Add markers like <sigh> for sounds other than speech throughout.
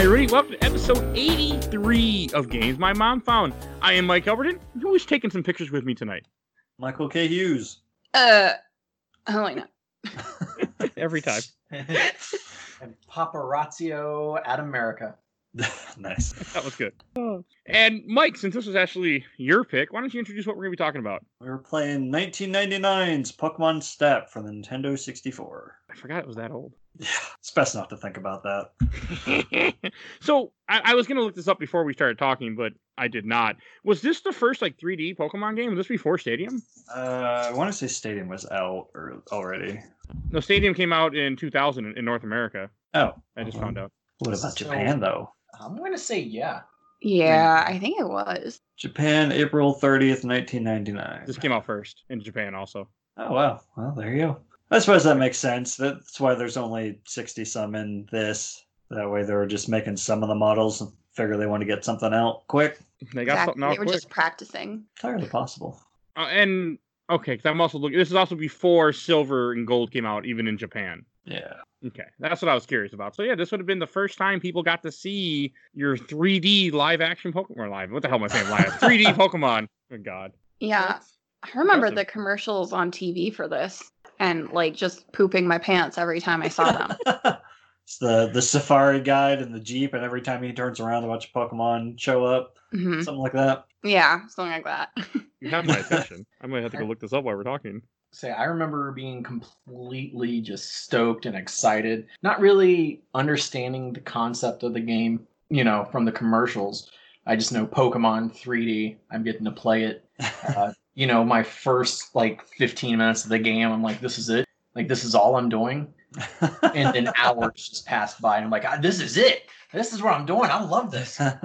Hi, everybody. Welcome to episode 83 of Games My Mom Found. I am Mike Albertin. Who is taking some pictures with me tonight? Michael K. Hughes. Uh, Helena. <laughs> Every time. <laughs> and Paparazzo Adam Merica. <laughs> nice. That was good. And Mike, since this was actually your pick, why don't you introduce what we're going to be talking about? We were playing 1999's Pokemon Snap for the Nintendo 64. I forgot it was that old. Yeah, it's best not to think about that. <laughs> so I, I was going to look this up before we started talking, but I did not. Was this the first like 3D Pokemon game? Was this before Stadium? Uh, I want to say Stadium was out or already. No, Stadium came out in 2000 in- in North America. Oh, I just Uh-huh. found out. what about So- Japan though? I'm going to say yeah. Yeah, I think it was. Japan, April 30th, 1999. This came out first in Japan also. Oh wow. Well, there you go. I suppose that makes sense. That's why there's only 60 some in this. That way they were just making some of the models and figure they want to get something out quick. They got Exactly. something out They were quick. just practicing. Entirely possible. Uh, and okay, because I'm also looking. This is also before silver and gold came out, even in Japan. Yeah. Okay, that's what I was curious about. So yeah, this would have been the first time people got to see your 3D live action Pokemon. Live? What the hell am I saying? Live 3D <laughs> Pokemon. Good God. Yeah. I remember impressive. the commercials on TV for this and like just pooping my pants every time I saw them. <laughs> it's the the safari guide and the jeep, and every time he turns around, a bunch of Pokemon show up, hmm something like that. Yeah, something like that. <laughs> You have my attention. I might have to go look this up while we're talking. Say, I remember being completely just stoked and excited, not really understanding the concept of the game, you know, from the commercials. I just know Pokemon 3D. I'm getting to play it. <laughs> Uh, you know, my first like 15 minutes of the game, I'm like, this is it. Like, this is all I'm doing. And then <laughs> hours just passed by, and I'm like, ah, this is it. This is what I'm doing. I love this. <laughs>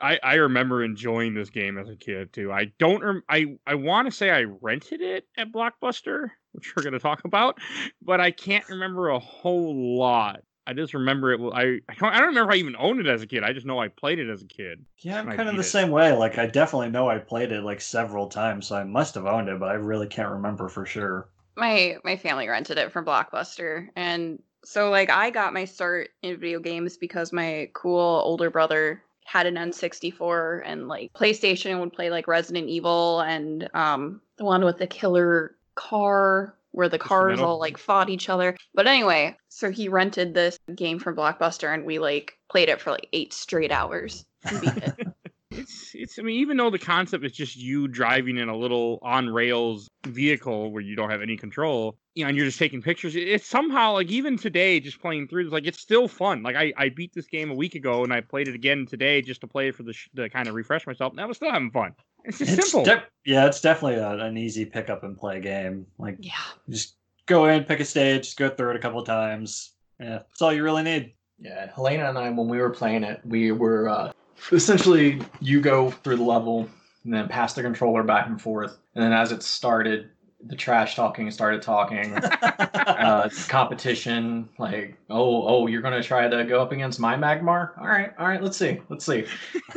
I, I remember enjoying this game as a kid too. I don't rem- I I want to say I rented it at Blockbuster, which we're going to talk about, but I can't remember a whole lot. I just remember it. wa- I I don't, I don't remember if I even owned it as a kid. I just know I played it as a kid. yeah, I'm kind of the it. same way. Like, I definitely know I played it like several times, so I must have owned it, but I really can't remember for sure. my my family rented it from Blockbuster and so like I got my start in video games because my cool older brother had an N64 and like PlayStation and would play like Resident Evil and um the one with the killer car where the cars all like fought each other. But anyway, so he rented this game from Blockbuster and we like played it for like 8 straight hours. and beat it. <laughs> It's it's I mean even though the concept is just you driving in a little on rails vehicle where you don't have any control, you know, and you're just taking pictures. It's somehow like even today just playing through, it's like it's still fun. Like I I beat this game a week ago and I played it again today just to play it for the sh- to kind of refresh myself. And I was still having fun. It's just It's simple. def- yeah, it's definitely a, an easy pick up and play game. Like, yeah. just go in, pick a stage, just go through it a couple of times. Yeah, that's all you really need. Yeah, Helena and I, when we were playing it, we were uh, essentially you go through the level and then pass the controller back and forth, and then as it started, the trash talking started talking. <laughs> uh, competition, like, oh, oh, you're gonna try to go up against my Magmar? All right, all right, let's see, let's see.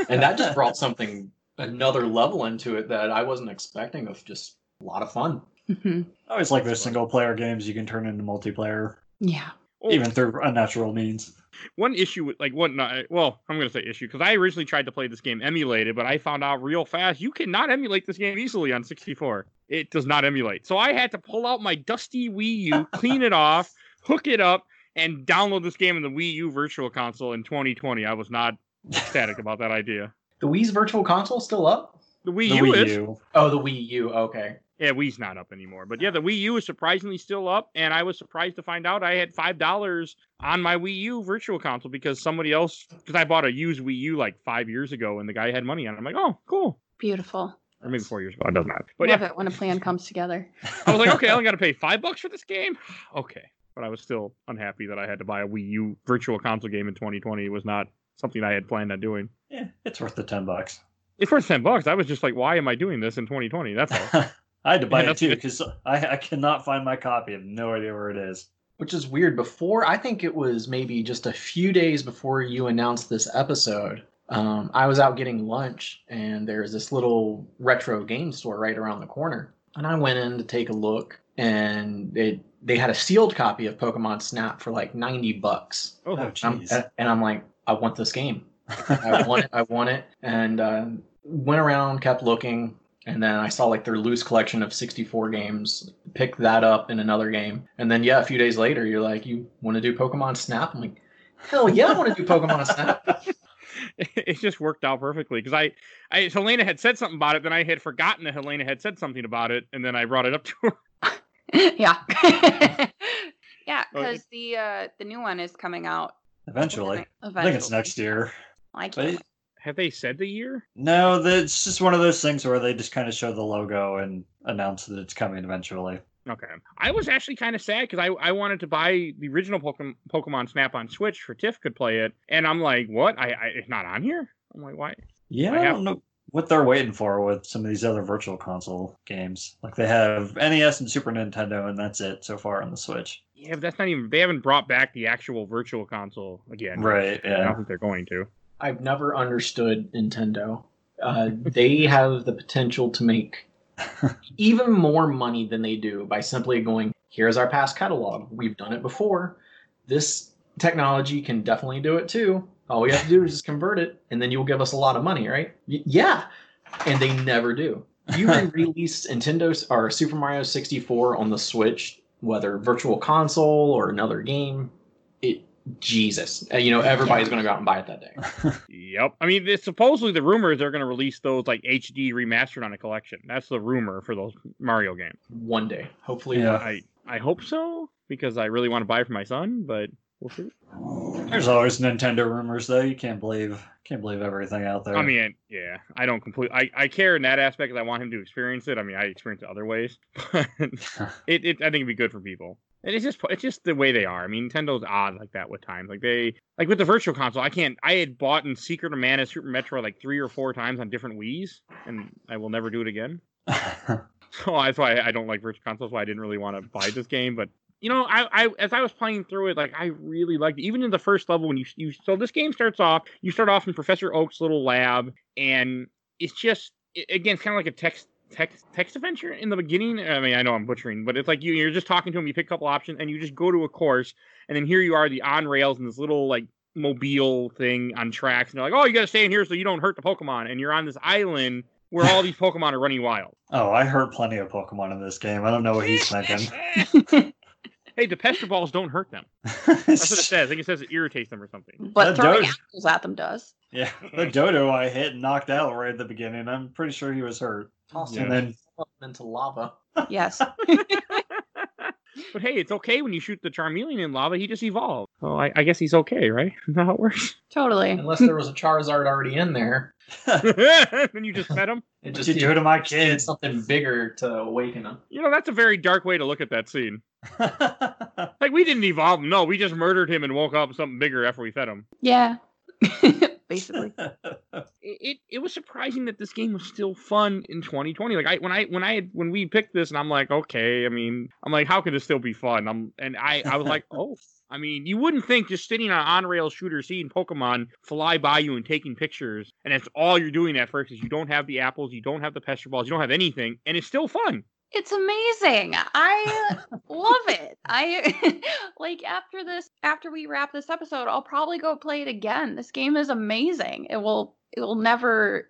And that just brought something another level into it that I wasn't expecting. Of just a lot of fun. Mhm. I always like those single player games you can turn into multiplayer, Yeah. Even through unnatural means. one issue with like what not, well i'm gonna say issue because i originally tried to play this game emulated but i found out real fast you cannot emulate this game easily on 64 it does not emulate so i had to pull out my dusty wii u <laughs> clean it off hook it up and download this game in the wii u virtual console in 2020 i was not ecstatic about that idea The Wii's Virtual Console still up? the wii the u Wii is U. Oh, the Wii U. Okay. yeah wii's not up anymore but yeah the wii u is surprisingly still up and i was surprised to find out i had five dollars on my wii u virtual console because somebody else because i bought a used wii u like five years ago and the guy had money on it i'm like oh cool Beautiful. or maybe four years ago. It doesn't matter. But Love yeah, it when a plan comes together. <laughs> I was like, okay, I only got to <laughs> pay five bucks for this game. <sighs> Okay, but I was still unhappy that I had to buy a Wii U Virtual Console game in 2020. It was not something I had planned on doing. Yeah, it's worth the ten bucks. It's worth ten bucks. I was just like, why am I doing this in 2020? That's all. <laughs> I had to buy Yeah, it too because I, I cannot find my copy. I have no idea where it is. Which is weird. Before, I think it was maybe just a few days before you announced this episode. Um, I was out getting lunch, and there's this little retro game store right around the corner. And I went in to take a look, and it they had a sealed copy of Pokemon Snap for like ninety bucks. Oh, Oh, And jeez. and I'm like, I want this game. <laughs> I want it. I want it. And uh, went around, kept looking, and then I saw like their loose collection of 64 games. Picked that up in another game, and then yeah, a few days later, you're like, you want to do Pokemon Snap? I'm like, hell yeah, I want to do Pokemon Snap. <laughs> it just worked out perfectly because I, I Helena had said something about it, then I had forgotten that Helena had said something about it, and then I brought it up to her. <laughs> yeah. yeah, because the uh the new one is coming out Eventually. I think it's next year. I can't. Have they said the year? no, the- it's just one of those things where they just kind of show the logo and announce that it's coming eventually. Okay. I was actually kind of sad because I, I wanted to buy the original Pokemon, Pokemon Snap on Switch for Tiff could play it, and I'm like, what? I, I it's not on here. I'm like, why? Yeah, I I, don't know what they're waiting for with some of these other virtual console games. Like they have NES and Super Nintendo, and that's it so far on the Switch. Yeah, but that's not even. They haven't brought back the actual Virtual Console again. Right? I don't think they're going to. I've never understood Nintendo. Uh, they have the potential to make even more money than they do by simply going, here's our past catalog. We've done it before. This technology can definitely do it too. All we have to do is just convert it, and then you'll give us a lot of money, right? Y- yeah. And they never do. You re-release <laughs> Nintendo's or Super Mario 64 on the Switch, whether virtual console or another game, it Jesus, Uh, you know everybody's going to go out and buy it that day. <laughs> Yep. I mean, it's supposedly the rumor is they're going to release those like HD remastered on a collection. That's the rumor for those Mario games. One day, hopefully. Yeah. I I hope so because I really want to buy it for my son, but we'll see. There's always Nintendo rumors, though. You can't believe can't believe everything out there. I mean, yeah, I don't completely. I, I care in that aspect because I want him to experience it. I mean, I experience it other ways, <laughs> but <laughs> it, it I think it'd be good for people. And it's just it's just the way they are. I mean, Nintendo's odd like that with times. Like they like with the Virtual Console, I can't. I had bought in Secret of Mana, Super Metroid like three or four times on different Wii's, and I will never do it again. <laughs> So that's why I don't like Virtual Consoles. Why I didn't really want to buy this game, but you know, I, I as I was playing through it, like I really liked it. Even in the first level, when you you so this game starts off, you start off in Professor Oak's little lab, and it's just it, again, it's kind of like a text text text adventure in the beginning. I mean, I know I'm butchering, but it's like you you're just talking to him. You pick a couple options, and you just go to a course, and then here you are, the on rails, and this little like mobile thing on tracks, and they're like, oh, you got to stay in here so you don't hurt the Pokemon, and you're on this island where all these <laughs> Pokemon are running wild. oh, I heard plenty of Pokemon in this game. I don't know what he's thinking. <laughs> <laughs> hey, the pester balls don't hurt them. <laughs> That's what it says. I think it says it irritates them or something. but That throwing does- apples at them does. yeah, <laughs> the Doduo I hit and knocked out right at the beginning. I'm pretty sure he was hurt. Toss Yeah. And then into lava. Yes. <laughs> but hey, it's okay when you shoot the Charmeleon in lava. He just evolved. So I, I guess he's okay, right? <laughs> Isn't that how it works? totally. Unless there was a Charizard already in there, <laughs> <laughs> then you just fed him. it just you do to my needed kids? something bigger to awaken them. You know, that's a very dark way to look at that scene. Like we didn't evolve him. No, we just murdered him and woke up something bigger after we fed him. Yeah. Basically. <laughs> It, it was surprising that this game was still fun in 2020. Like I when I when I had when we picked this and I'm like, okay, I mean, I'm like, how could this still be fun? I'm and I I was like, oh. I mean, you wouldn't think just sitting on on rail shooter seeing Pokemon fly by you and taking pictures, and that's all you're doing at first is you don't have the apples, you don't have the pester balls, you don't have anything, and it's still fun. It's amazing. I <laughs> love it. I <laughs> like after this after we wrap this episode, I'll probably go play it again. This game is amazing. It will it will never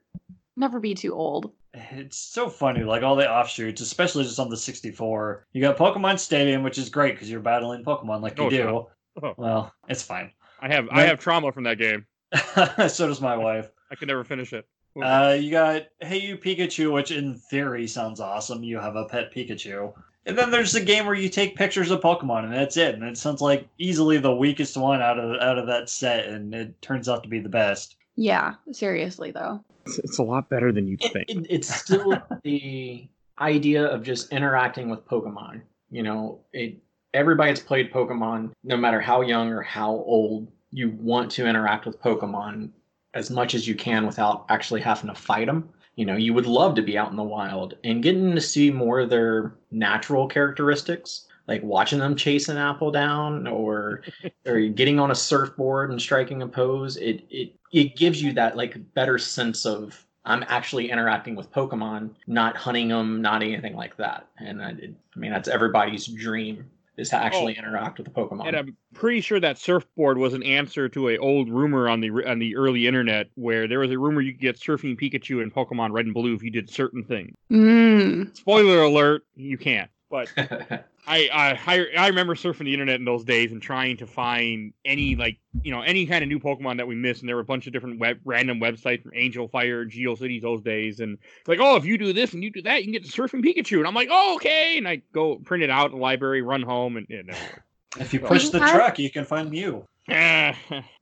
never be too old. It's so funny, like all the offshoots, especially just on the 64. You got Pokemon Stadium, which is great because you're battling Pokemon like you Oh, do. Oh. Well, it's fine. I have I have trauma from that game. <laughs> so does my wife. I could never finish it. What was Uh, you got Hey You Pikachu, which in theory sounds awesome. You have a pet Pikachu. And then there's the game where you take pictures of Pokemon, and that's it. And it sounds like easily the weakest one out of out of that set, and it turns out to be the best. Yeah, seriously though. It's, it's a lot better than you It, think. it, it's still <laughs> the idea of just interacting with Pokemon. You know, it everybody's played Pokemon, no matter how young or how old. You want to interact with Pokemon as much as you can without actually having to fight them. You know, you would love to be out in the wild and getting to see more of their natural characteristics, like watching them chase an apple down or <laughs> or getting on a surfboard and striking a pose. It it it gives you that like better sense of I'm actually interacting with Pokemon, not hunting them, not anything like that. And uh, I, I mean, that's everybody's dream is to actually interact with the Pokemon. And I'm pretty sure that surfboard was an answer to a old rumor on the on the early internet where there was a rumor you could get surfing Pikachu in Pokemon Red and Blue if you did certain things. Mm. Spoiler alert, you can't. But <laughs> I, I I remember surfing the internet in those days and trying to find any like you know any kind of new Pokemon that we missed, and there were a bunch of different web, random websites from Angel Fire, GeoCities those days, and like oh if you do this and you do that, you can get the surfing Pikachu, and I'm like oh okay, and I go print it out in the library, run home, and it never. If you push the truck, you can find Mew. <laughs>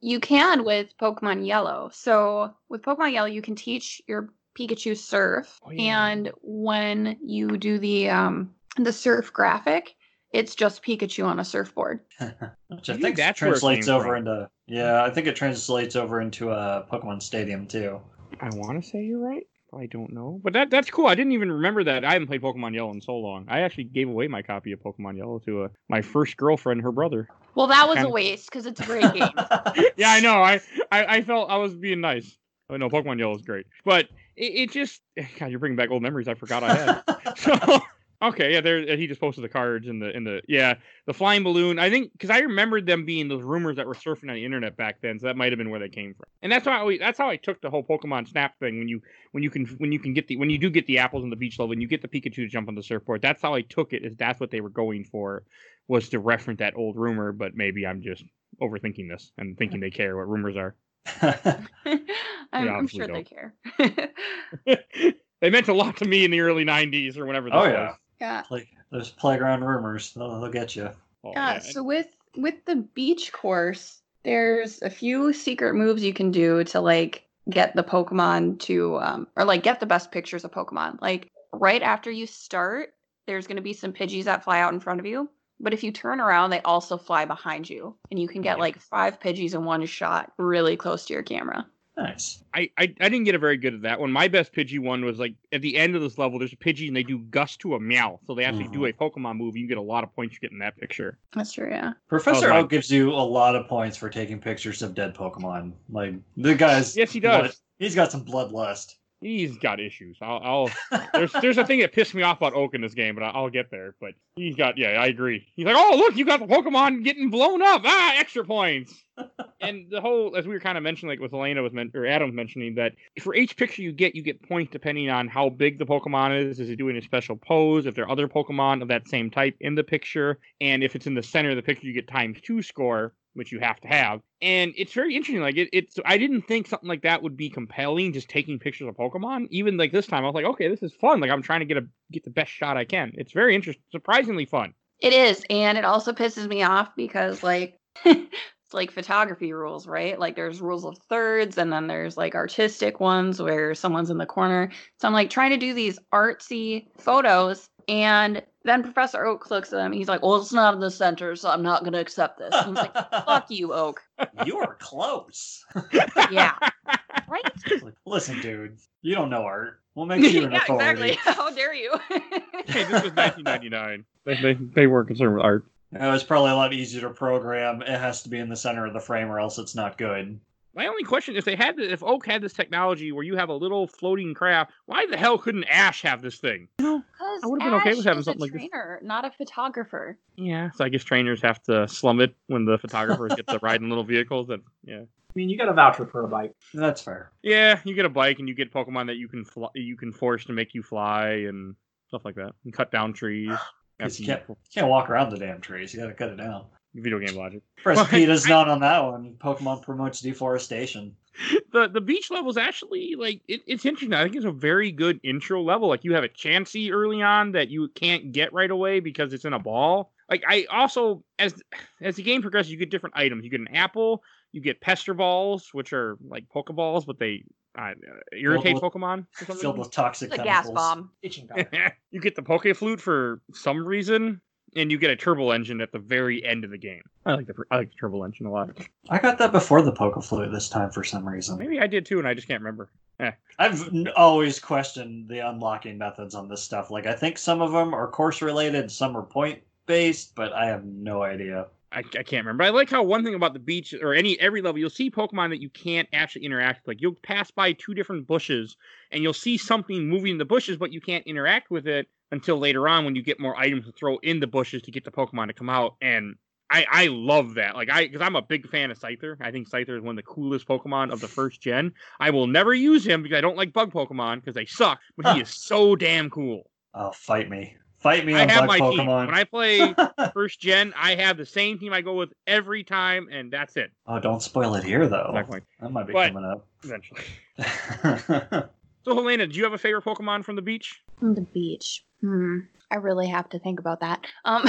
You can with Pokemon Yellow. So with Pokemon Yellow, you can teach your Pikachu surf, Oh, yeah. and when you do the um the surf graphic, it's just Pikachu on a surfboard. <laughs> Which I, I think think that's translates over from. into yeah, I think it translates over into a Pokemon Stadium too. I want to say you're right. I don't know, but that that's cool. I didn't even remember that. I haven't played Pokemon Yellow in so long. I actually gave away my copy of Pokemon Yellow to uh, my first girlfriend, her brother. Well, that was a Kinda- waste because it's a great game. <laughs> <laughs> yeah, I know. I, I, I felt I was being nice. Oh no, Pokemon Yellow is great, but it, it just <sighs> God, you're bringing back old memories I forgot I had. so okay, yeah, there he just posted the cards and the in the yeah the flying balloon. I think because I remembered them being those rumors that were surfing on the internet back then, so that might have been where they came from. And that's how I, that's how I took the whole Pokemon Snap thing. When you when you can when you can get the when you do get the apples on the beach level and you get the Pikachu to jump on the surfboard, that's how I took it. Is that's what they were going for was to reference that old rumor, but maybe I'm just overthinking this and thinking they care what rumors are. <laughs> <laughs> I'm, I'm sure they don't. care. <laughs> they meant a lot to me in the early '90s or whenever. This Oh, yeah. was. Yeah. Play, those playground rumors, they'll, they'll get you. Oh, Yeah, man. so with with the beach course, there's a few secret moves you can do to like get the Pokemon to um or like get the best pictures of Pokemon. Like right after you start, there's gonna be some Pidgeys that fly out in front of you. But if you turn around, they also fly behind you. And you can get like five Pidgeys in one shot really close to your camera. Nice. I, I I didn't get a very good at that one. My best Pidgey one was like at the end of this level. There's a Pidgey and they do Gust to a Meowth, so they actually do uh-huh. a Pokemon move. You get a lot of points you get in that picture. That's true, yeah. Professor oh, my- Oak gives you a lot of points for taking pictures of dead Pokemon. Like the guy's Yes, he does. blood- he's got some bloodlust. He's got issues. I'll, I'll <laughs> there's there's a thing that pissed me off about Oak in this game, but I- I'll get there. But he's got yeah, I agree. He's like, oh look, you got the Pokemon getting blown up. Ah, extra points. <laughs> and the whole, as we were kind of mentioning, like with Helena was meant or Adam was mentioning that for each picture you get, you get points depending on how big the Pokemon is. Is it doing a special pose? If there are other Pokemon of that same type in the picture, and if it's in the center of the picture, you get times two score, which you have to have. And it's very interesting. Like it, it's, I didn't think something like that would be compelling. Just taking pictures of Pokemon. Even like this time, I was like, okay, this is fun. Like I'm trying to get a get the best shot I can. It's very interesting, surprisingly fun. It is, and it also pisses me off because like <laughs> it's like photography rules, right? Like there's rules of thirds and then there's like artistic ones where someone's in the corner. So I'm like trying to do these artsy photos and then Professor Oak looks at him. He's like, "Well, it's not in the center, so I'm not going to accept this." And I was like, <laughs> "Fuck you, Oak." you are close. Yeah, <laughs> right? Listen, dude, you don't know art. We'll make <laughs> you an yeah, authority. exactly. How dare you? Hey, this was 1999. They, they, they weren't concerned with art. It was probably a lot easier to program. It has to be in the center of the frame, or else it's not good. My only question: if they had, the, if Oak had this technology where you have a little floating craft, why the hell couldn't Ash have this thing? Because I would've been okay with having is something a like this. trainer, not a photographer. Yeah, so I guess trainers have to slum it when the photographers get to <laughs> ride in little vehicles. And yeah, I mean, you got a voucher for a bike. That's fair. yeah, you get a bike and you get Pokemon that you can fly, you can force to make you fly and stuff like that, and cut down trees. <gasps> You you can't, you can't walk around the damn trees. You gotta cut it down. Video game logic. Press Well, PETA's I- not on that one. Pokemon promotes deforestation. the the beach level is actually like it, it's interesting. I think it's a very good intro level. Like you have a Chansey early on that you can't get right away because it's in a ball. Like I also as as the game progresses, you get different items. You get an apple. You get pester balls, which are like Pokeballs, but they uh, irritate with- Pokemon. For Filled with toxic It's a gas bomb. Itching <laughs> powder. you get the Poke Flute for some reason, and you get a Turbo Engine at the very end of the game. I like the I like the Turbo Engine a lot. I got that before the Poke Flute this time for some reason. Maybe I did too, and I just can't remember. Eh. I've n- always questioned the unlocking methods on this stuff. Like, I think some of them are course related, some are point based, but I have no idea. I, I can't remember. I like how one thing about the beach or any every level you'll see Pokemon that you can't actually interact with. Like you'll pass by two different bushes and you'll see something moving in the bushes, but you can't interact with it until later on when you get more items to throw in the bushes to get the Pokemon to come out. And I, I love that. Like I, because I'm a big fan of Scyther. I think Scyther is one of the coolest Pokemon of the first gen. I will never use him because I don't like bug Pokemon because they suck. But he is so damn cool. Oh, fight me. Fight me I on have bug my team. Pokemon. When I play <laughs> first gen, I have the same team I go with every time, and that's it. oh, don't spoil it here, though. Exactly. That might be But- coming up. Eventually. <laughs> So Helena, do you have a favorite Pokemon from the beach? On the beach. Hmm. I really have to think about that. Um, <laughs>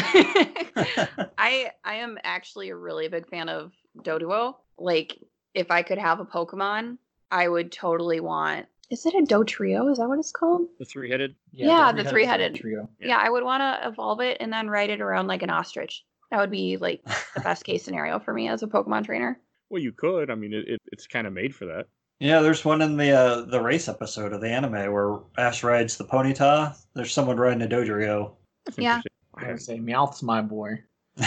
I I am actually a really big fan of Doduo. Like, if I could have a Pokemon, I would totally want. Is it a Dodrio? Is that what it's called? The three-headed. Yeah, the the three-headed three-headed. trio. Yeah. Yeah, I would want to evolve it and then ride it around like an ostrich. That would be like the best case scenario for me as a Pokemon trainer. Well, you could. I mean, it, it, it's kind of made for that. Yeah, there's one in the uh, the race episode of the anime where Ash rides the Ponyta. There's someone riding a Dodrio. Yeah. I I haven't- say Meowth's my boy. <laughs>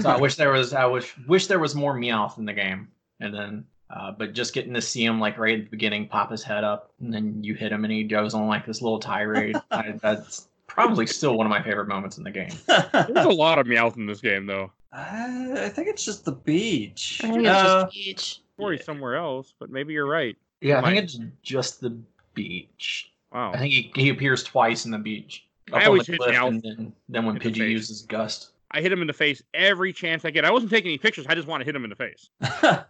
So I wish there was I wish wish there was more Meowth in the game. And then uh, but just getting to see him like right at the beginning pop his head up and then you hit him and he goes on like this little tirade. <laughs> I, that's probably still one of my favorite moments in the game. <laughs> There's a lot of Meowth in this game, though. I I think it's just the beach. I think it's Uh, just beach. Or he's somewhere else, but maybe you're right. Yeah, I think it's just the beach. Wow. I think he, he appears twice in the beach. I Up on always the hit cliff, Meowth and then, then when in the Pidgey uses Gust. I hit him in the face every chance I get. I wasn't taking any pictures. I just want to hit him in the face. <laughs>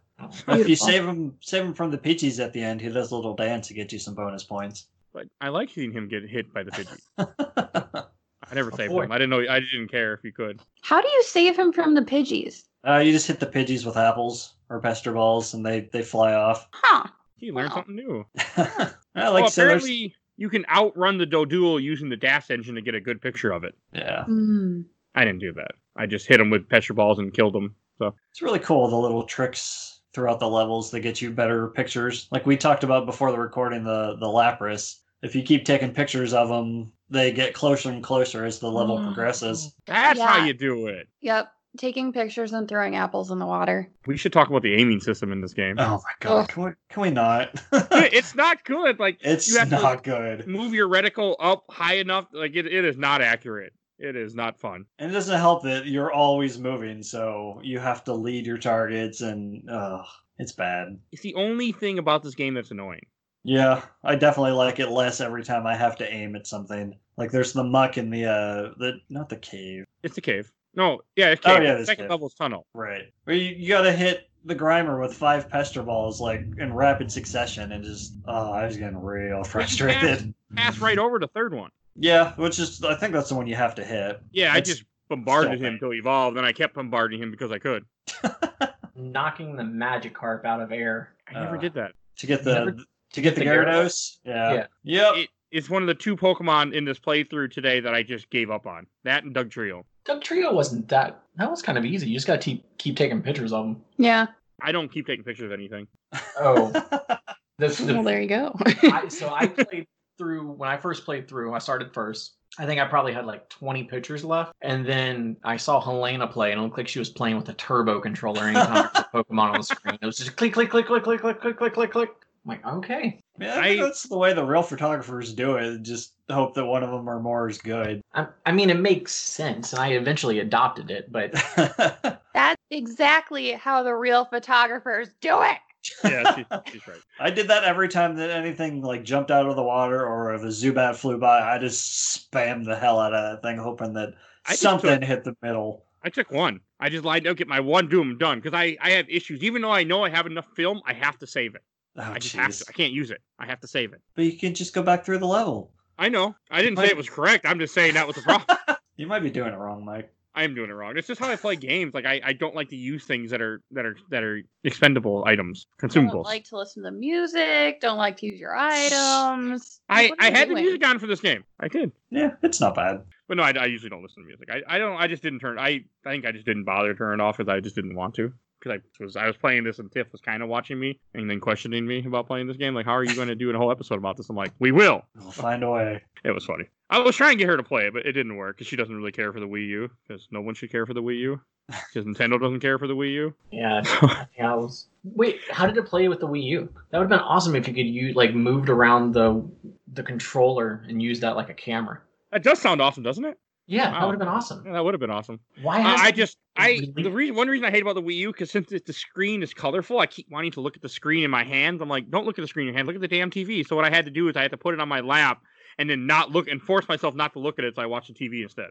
if you save him save him from the Pidgeys at the end, he does a little dance to get you some bonus points. But I like seeing him get hit by the Pidgey. <laughs> I never saved him. I didn't know. I didn't care if you could. How do you save him from the Pidgeys? Uh, you just hit the Pidgeys with apples or pester balls, and they they fly off. Huh. He learned Wow. something new. <laughs> <laughs> I Well, like so apparently, you can outrun the Doduo using the DAS engine to get a good picture of it. Yeah, Hmm. I didn't do that. I just hit him with pester balls and killed him. So it's really cool the little tricks throughout the levels that get you better pictures. Like we talked about before the recording, the the Lapras. If you keep taking pictures of them, they get closer and closer as the level Mm. progresses. that's how you do it. Yep. Taking pictures and throwing apples in the water. We should talk about the aiming system in this game. Oh my god, Ugh. can we can we not? <laughs> it's not good. Like it's you have to- not good. move your reticle up high enough. Like it, it is not accurate. It is not fun. And it doesn't help that you're always moving, so you have to lead your targets, and uh, it's bad. It's the only thing about this game that's annoying. Yeah, I definitely like it less every time I have to aim at something. Like there's the muck in the uh, the not the cave, It's the cave. No, yeah, it's Oh, yeah, this second cave. level's tunnel. right? Where you, you gotta hit the grimer with five pester balls like in rapid succession, and just oh, I was getting real frustrated. Pass right over the third one. Yeah, which is I think that's the one you have to hit. Yeah, I just bombarded still him till he evolved, and I kept bombarding him because I could. <laughs> Knocking the Magikarp out of air. I never Uh, did that. to get the Never- to get the, the Gyarados. Yeah. Yeah. Yep. It, it's one of the two Pokemon in this playthrough today that I just gave up on. That and Dugtrio. Doug Trio wasn't that. That was kind of easy. You just gotta keep keep taking pictures of them. Yeah. I don't keep taking pictures of anything. Oh, <laughs> the, Well, there you go. I, so I played through when I first played through. I started first. I think I probably had like 20 pictures left, and then I saw Helena play, and it looked like she was playing with a turbo controller anytime there was a Pokemon on the screen. It was just click, click, click, click, click, click, click, click, click, click. I'm like, okay. Yeah, I think I- that's the way the real photographers do it. Just hope that one of them or more is good. I, I mean, it makes sense, and I eventually adopted it, but <laughs> <laughs> That's exactly how the real photographers do it. Yeah, she, <laughs> she's right. I did that every time that anything like jumped out of the water or if a Zubat flew by. I just spammed the hell out of that thing, hoping that I something took- hit the middle. I took one. I just lied out, get my one doom done because I, I have issues. Even though I know I have enough film, I have to save it. Oh, I just have to, I can't use it. I have to save it. But you can just go back through the level. I know. I didn't say it was correct. I'm just saying that was the <laughs> problem. You might be doing it wrong, Mike. I am doing it wrong. It's just how I play games. Like I, I don't like to use things that are that are that are expendable items, Don't consumables. like to listen to music. Don't like to use your items. <sighs> I I you had the doing? music on for this game. I did. Yeah, it's not bad. But no, I, I usually don't listen to music. I, I don't. I just didn't turn. I I think I just didn't bother turning it off because I just didn't want to. Because I was I was playing this and Tiff was kind of watching me and then questioning me about playing this game. Like, how are you going to do a whole episode about this? I'm like, we will. We'll find a way. It was funny. I was trying to get her to play it, but it didn't work because she doesn't really care for the Wii U. Because no one should care for the Wii U. Because Nintendo doesn't care for the Wii U. yeah, I <laughs> was. Wait, how did it play with the Wii U? That would have been awesome if you could use like moved around the the controller and use that like a camera. That does sound awesome, doesn't it? Yeah, that Wow. would have been awesome. Yeah, that would have been awesome. Why? I, hasn't I just I released? the reason one reason I hate about the Wii U because since it, the screen is colorful, I keep wanting to look at the screen in my hands. I'm like, don't look at the screen in your hand, look at the damn TV. So what I had to do is I had to put it on my lap and then not look and force myself not to look at it, so I watch the TV instead.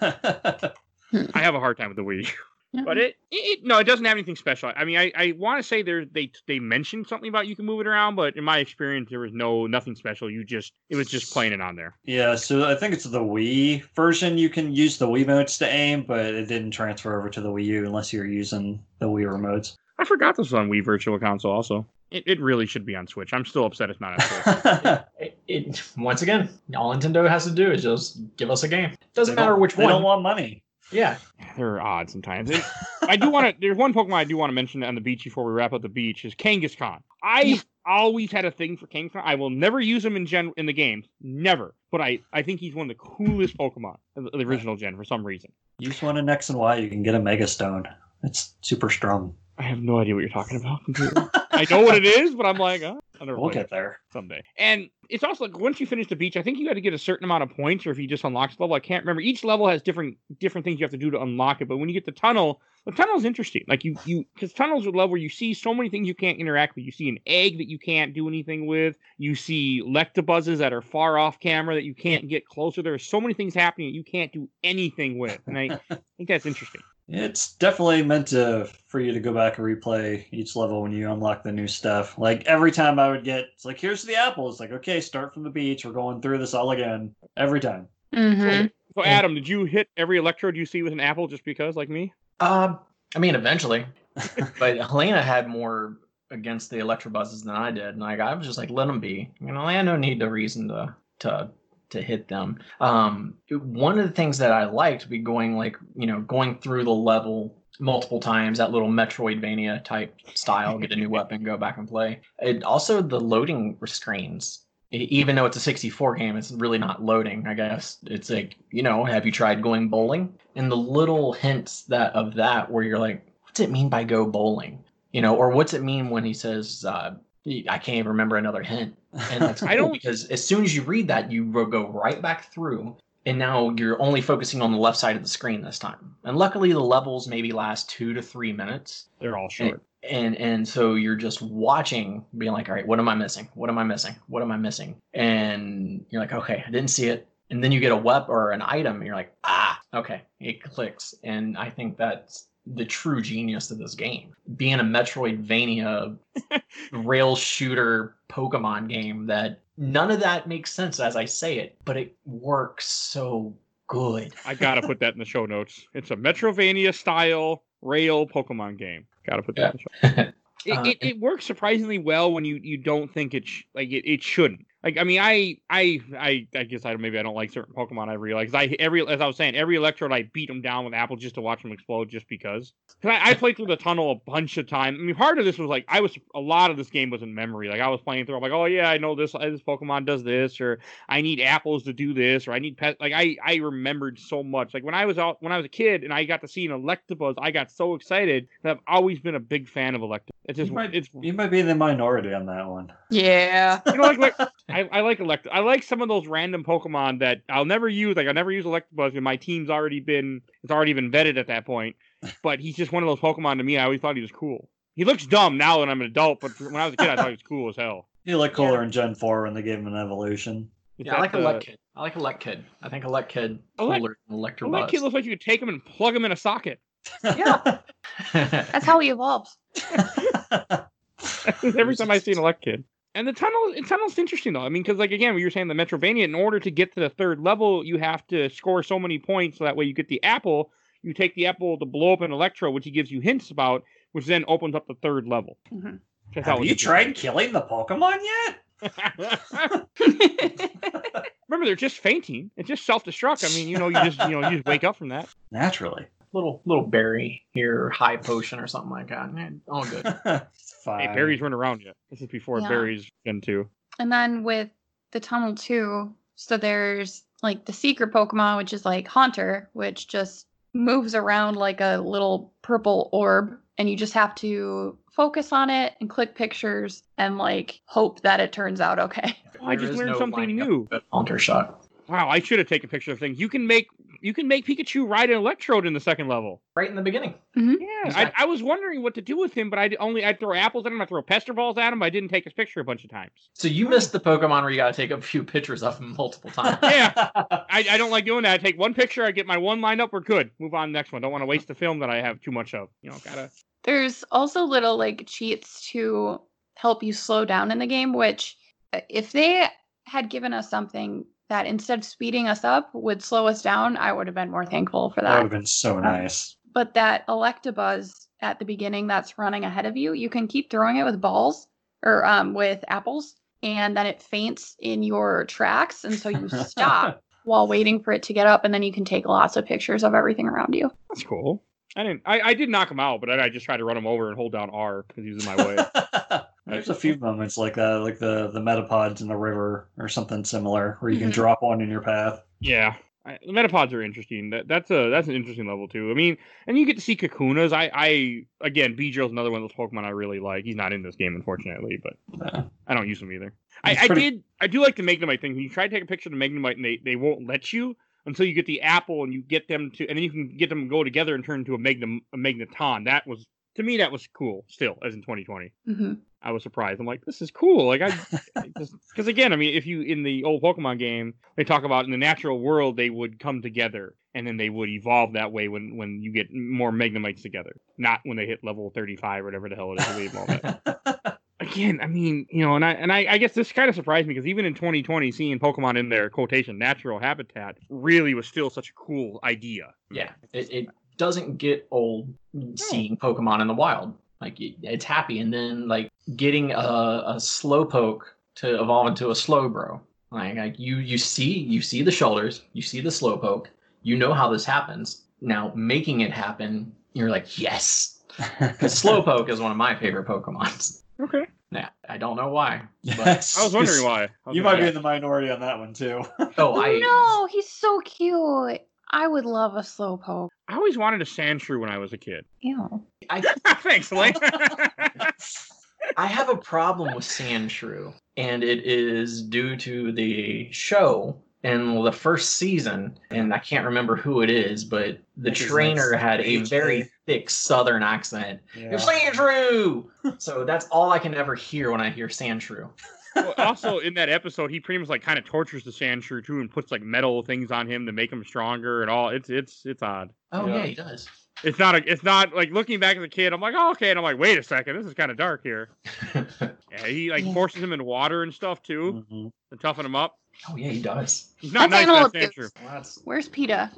<laughs> I have a hard time with the Wii. U. But it, it, it no, it doesn't have anything special. I mean, I, I want to say there they they mentioned something about you can move it around, but in my experience, there was no nothing special. You just it was just playing it on there. yeah, so I think it's the Wii version. You can use the Wii modes to aim, but it didn't transfer over to the Wii U unless you're using the Wii remotes. I forgot this was on Wii Virtual Console. Also, it, it really should be on Switch. I'm still upset it's not on Switch. <laughs> It, it, once again, all Nintendo has to do is just give us a game. Doesn't They matter which one. They one. don't want money. Yeah, They're odd sometimes. And I do want to. There's one Pokemon I do want to mention on the beach before we wrap up the beach is Kangaskhan. I always had a thing for Kangaskhan. I will never use him in gen in the games, never. But I I think he's one of the coolest Pokemon of the original gen for some reason. Use one in X and Y, you can get a Mega Stone. It's super strong. I have no idea what you're talking about. <laughs> I know what it is, but I'm like, uh, I'll never We'll it get there. someday. And it's also like once you finish the beach, I think you got to get a certain amount of points, or if you just unlock the level, I can't remember. Each level has different different things you have to do to unlock it. But when you get the tunnel, the tunnel's interesting. Like you you because tunnels are level where you see so many things you can't interact with. You see an egg that you can't do anything with. You see Electabuzzes that are far off camera that you can't get closer. There are so many things happening that you can't do anything with, and I <laughs> think that's interesting. It's definitely meant to for you to go back and replay each level when you unlock the new stuff. Like every time I would get, it's like here's the apple. It's like okay, start from the beach. We're going through this all again every time. Mhm. So Adam, did you hit every electrode you see with an apple just because, like me? um, I mean, eventually, <laughs> but Helena had more against the Electrobuzzes than I did, and like I was just like, let them be. You know, I had no need to reason to to to hit them. Um, one of the things that I liked be going like you know going through the level multiple times that little metroidvania type style get a new <laughs> weapon go back and play. It also the loading screens even though it's a 64 game it's really not loading i guess. It's like you know have you tried going bowling? And the little hints that of that where you're like what's it mean by go bowling? You know or what's it mean when he says uh, i can't even remember another hint. And that's <laughs> I don't- because as soon as you read that you go right back through and now you're only focusing on the left side of the screen this time. And luckily the levels maybe last two to three minutes. They're all short. and and so you're just watching being like all right what am i missing? What am i missing? What am i missing? And you're like okay i didn't see it. And then you get a web or an item and you're like ah okay it clicks. And i think that's the true genius of this game being a metroidvania <laughs> rail shooter pokemon game that none of that makes sense as i say it but it works so good I gotta put that in the show notes. It's a Metroidvania style rail Pokemon game. Gotta put that in the show. <laughs> It, Uh, it, it works surprisingly well when you, you don't think it sh- like it, it shouldn't. Like I mean I I I I guess I maybe I don't like certain Pokemon I realize I every as I was saying every Electrode I beat them down with apples just to watch them explode just because. Because I, I <laughs> played through the tunnel a bunch of times. I mean part of this was like I was a lot of this game was in memory. Like I was playing through I'm like oh yeah I know this uh, this Pokemon does this or I need apples to do this or I need pet like I I remembered so much. Like when I was out when I was a kid and I got to see an Electabuzz I got so excited that I've always been a big fan of Electabuzz. It's just You might, it's you might be in the minority on that one. Yeah. you know, like, like <laughs> I, I like elect. I like some of those random Pokemon that I'll never use. Like I never use Electabuzz and my team's already been it's already been vetted at that point. <laughs> But he's just one of those Pokemon to me. I always thought he was cool. He looks dumb now that I'm an adult, but when I was a kid, I thought he was cool as hell. <laughs> He looked cooler in Gen 4 when they gave him an evolution. Is yeah i like that Elekid i like Elekid i think Elekid Elec- cooler than Well, that electrobuzz kid looks like you could take him and plug him in a socket. <laughs> Yeah. That's how he evolves. Every time I see an Elekid. And the tunnel, the tunnel's interesting though. I mean, because like again, we were saying the Metroidvania. In order to get to the third level, you have to score so many points, so that way you get the apple. You take the apple to blow up an electro, which he gives you hints about, which then opens up the third level. Mhm. Which I thought Have you tried killing the Pokemon yet? <laughs> Remember, they're just fainting. It's just self-destruct. I mean, you know, you just you know you just wake up from that. Naturally. Little little berry here, high potion or something like that. All good. <laughs> it's fine. Hey, berries weren't around yet. This is before Yeah. berries Gen two. And then with the tunnel too, so there's like the secret Pokemon, which is like Haunter, which just moves around like a little purple orb, and you just have to focus on it and click pictures and like hope that it turns out okay. Oh, I There just is learned no something lining up new. a Haunter shot. Wow, I should have taken a picture of things. You can make you can make Pikachu ride an Electrode in the second level. Right in the beginning. Yeah, He's I, I was wondering what to do with him, but I only I'd throw apples at him, I throw pester balls at him. I didn't take his picture a bunch of times. So you missed the Pokemon where you got to take a few pictures of him multiple times. <laughs> Yeah. <laughs> I, I don't like doing that. I take one picture, I get my one lined up, we're good. Move on to the next one. Don't want to waste the film that I have too much of. You know, gotta. There's also little like cheats to help you slow down in the game, which uh, if they had given us something that instead of speeding us up would slow us down, I would have been more thankful for That That would have been so nice. But that Electabuzz at the beginning that's running ahead of you, you can keep throwing it with balls or um, with apples, and then it faints in your tracks, and so you <laughs> stop while waiting for it to get up, and then you can take lots of pictures of everything around you. That's cool. I didn't. I, I did knock him out, but I, I just tried to run him over and hold down R because he was in my way. <laughs> There's a few moments like that, like the the metapods in the river or something similar, where you can Mhm. drop one in your path. Yeah. I, the metapods are interesting. That that's a that's an interesting level too. I mean, and you get to see Kakunas. I I again, Beedrill's another one of those Pokemon I really like. He's not in this game, unfortunately, but Yeah. I don't use him either. I, He's I pretty- did I do like the Magnemite thing. You try to take a picture of the Magnemite and they, they won't let you until you get the apple and you get them to and then you can get them to go together and turn into a Magnum a Magneton. That was to me that was cool still as in 2020. hmm I was surprised. I'm like, this is cool. Like I, because again, I mean, if you in the old Pokemon game, they talk about in the natural world they would come together and then they would evolve that way when when you get more Magnemites together, not when they hit level 35 or whatever the hell it is. they evolve that. <laughs> Again, I mean, you know, and I and I, I guess this kind of surprised me because even in 2020, seeing Pokemon in their quotation natural habitat really was still such a cool idea. Yeah, it, it doesn't get old seeing Pokemon in the wild. Like it's happy, and then like getting a, a Slowpoke to evolve into a Slowbro. Like, like you you see you see the shoulders, you see the Slowpoke, you know how this happens. Now making it happen, you're like yes, <laughs> because Slowpoke is one of my favorite Pokemon. Okay, <laughs> Yeah, I don't know why. yes. I was wondering why. I was You might be in the minority on that one too. Oh, I <laughs> no, he's so cute. I would love a slowpoke. I always wanted a Sandshrew when I was a kid. Ew. I <laughs> Thanks, Lane. <laughs> I have a problem with Sandshrew, and it is due to the show in the first season. And I can't remember who it is, but the His trainer name's had a very eh? thick Southern accent. Yeah. You're Sandshrew! <laughs> so that's all I can ever hear when I hear Sandshrew. Well, also in that episode, he pretty much like kind of tortures the Sandshrew too, and puts like metal things on him to make him stronger and all. It's it's it's odd. Oh Yeah. yeah, he does. It's not a. It's not like looking back as a kid. I'm like, oh, okay, and I'm like, wait a second, this is kind of dark here. <laughs> Yeah, he like Yeah. forces him in water and stuff too Mhm. to toughen him up. oh yeah, he does. He's not That's nice that. Sandshrew. That's Where's PETA?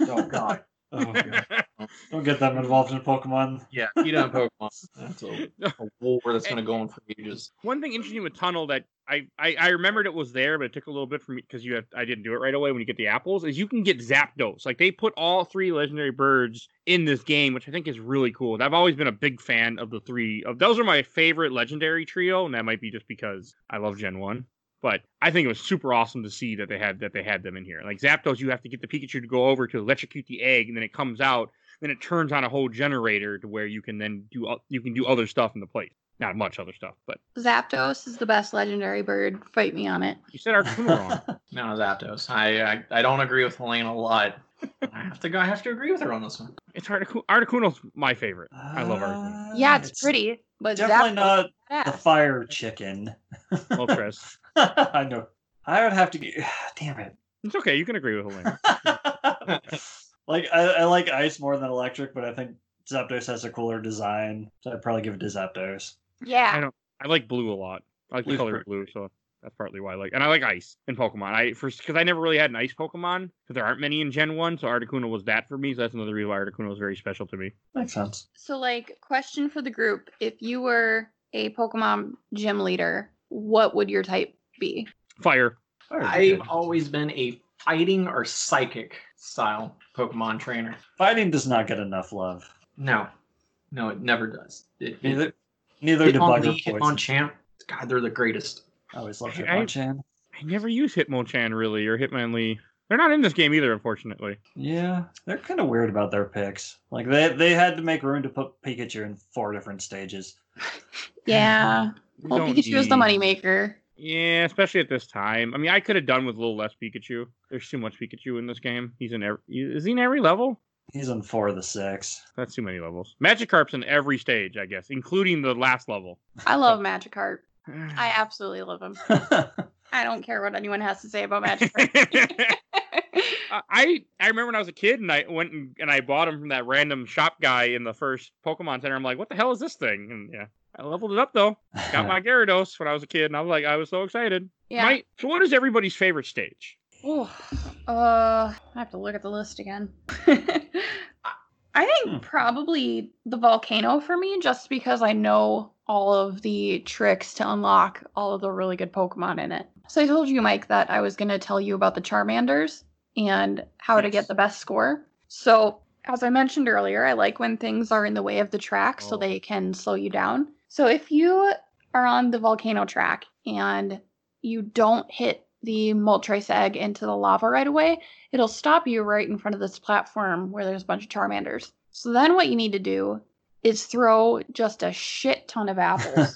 oh god. Oh, Don't get them involved in Pokemon. Yeah, you know Pokemon. <laughs> That's a, <laughs> a war that's gonna go on for ages. One thing interesting with Tunnel that I, I, I remembered it was there, but it took a little bit for me because you have I didn't do it right away when you get the apples. Is you can get Zapdos. Like they put all three legendary birds in this game, which I think is really cool. And I've always been a big fan of the three of those are my favorite legendary trio, and that might be just because I love Gen One. But I think it was super awesome to see that they had that they had them in here. Like Zapdos, you have to get the Pikachu to go over to electrocute the egg, and then it comes out, then it turns on a whole generator to where you can then do you can do other stuff in the place. Not much other stuff, but Zapdos is the best legendary bird. Fight me on it. you said Articuno wrong. <laughs> No, Zapdos. I, I I don't agree with Helene a lot. I have to go. I have to agree with her on this one. It's Articuno. Articuno's my favorite. I love Articuno. Uh, Yeah, it's, pretty, but Definitely Zapdos not the fire chicken. Moltres. <laughs> <laughs> I know. I would have to get. <sighs> Damn it. It's okay. You can agree with Helene. <laughs> like I, I like ice more than electric, but I think Zapdos has a cooler design, so I'd probably give it to Zapdos. I Yeah. don't. I like blue a lot. I like the color pretty- blue, so that's partly why I like. And I like ice in Pokemon. I first because I never really had an ice Pokemon because there aren't many in Gen One, so Articuno was that for me. So that's another reason why Articuno is very special to me. Makes sense. So, like, question for the group: If you were a Pokemon gym leader, what would your type be? Fire. Fire's I've good. always been a fighting or psychic style Pokemon trainer. Fighting does not get enough love. No, no, it never does. It, it, Neither. Neither do Hitmonlee, Bugger Hitmonchan, Champ. God, they're the greatest. I always loved I- I- Hitmonchan. I never use Hitmonchan really or Hitmonlee. They're not in this game either, unfortunately. Yeah, they're kind of weird about their picks. Like they they had to make room to put Pikachu in four different stages. Yeah. <laughs> Well, don't Pikachu is the moneymaker. Yeah, especially at this time. I mean, I could have done with a little less Pikachu. There's too much Pikachu in this game. He's in every. Is he in every level? He's in four of the six. That's too many levels. Magikarp's in every stage, I guess, including the last level. I love Magikarp. I <sighs> absolutely love him. <laughs> I don't care what anyone has to say about Magikarp. <laughs> I I remember when I was a kid and I went and, and I bought him from that random shop guy in the first Pokemon Center. I'm like, what the hell is this thing? And yeah, I leveled it up though. Got my <laughs> Gyarados when I was a kid, and I was like, I was so excited. yeah. My, so, what is everybody's favorite stage? Ooh, uh, I have to look at the list again. <laughs> I think Hmm. probably the volcano for me, just because I know all of the tricks to unlock all of the really good Pokemon in it. So I told you, Mike, that I was going to tell you about the Charmanders and how to get the best score. So, as I mentioned earlier, I like when things are in the way of the track so Oh. they can slow you down. So if you are on the volcano track and you don't hit the Moltres egg into the lava right away, it'll stop you right in front of this platform where there's a bunch of Charmanders. So then what you need to do is throw just a shit ton of apples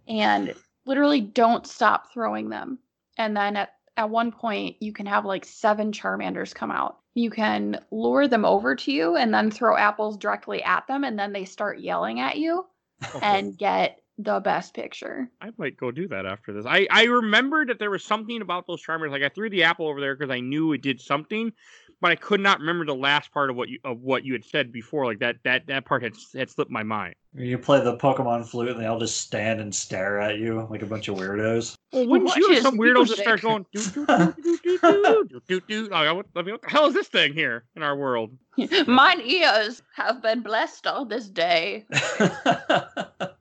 <laughs> and literally don't stop throwing them. And then at, at one point, you can have like seven Charmanders come out. You can lure them over to you and then throw apples directly at them, and then they start yelling at you and get the best picture. I might go do that after this. I, I remembered that there was something about those charmers. Like I threw the apple over there because I knew it did something, but I could not remember the last part of what you of what you had said before. Like that that that part had had slipped my mind. you play the Pokemon flute and they all just stand and stare at you like a bunch of weirdos. Well, wouldn't you have some weirdos just start going do do do do do do do do do? Like, what, I mean, what the hell is this thing here in our world? <laughs> Mine ears have been blessed on this day. <laughs>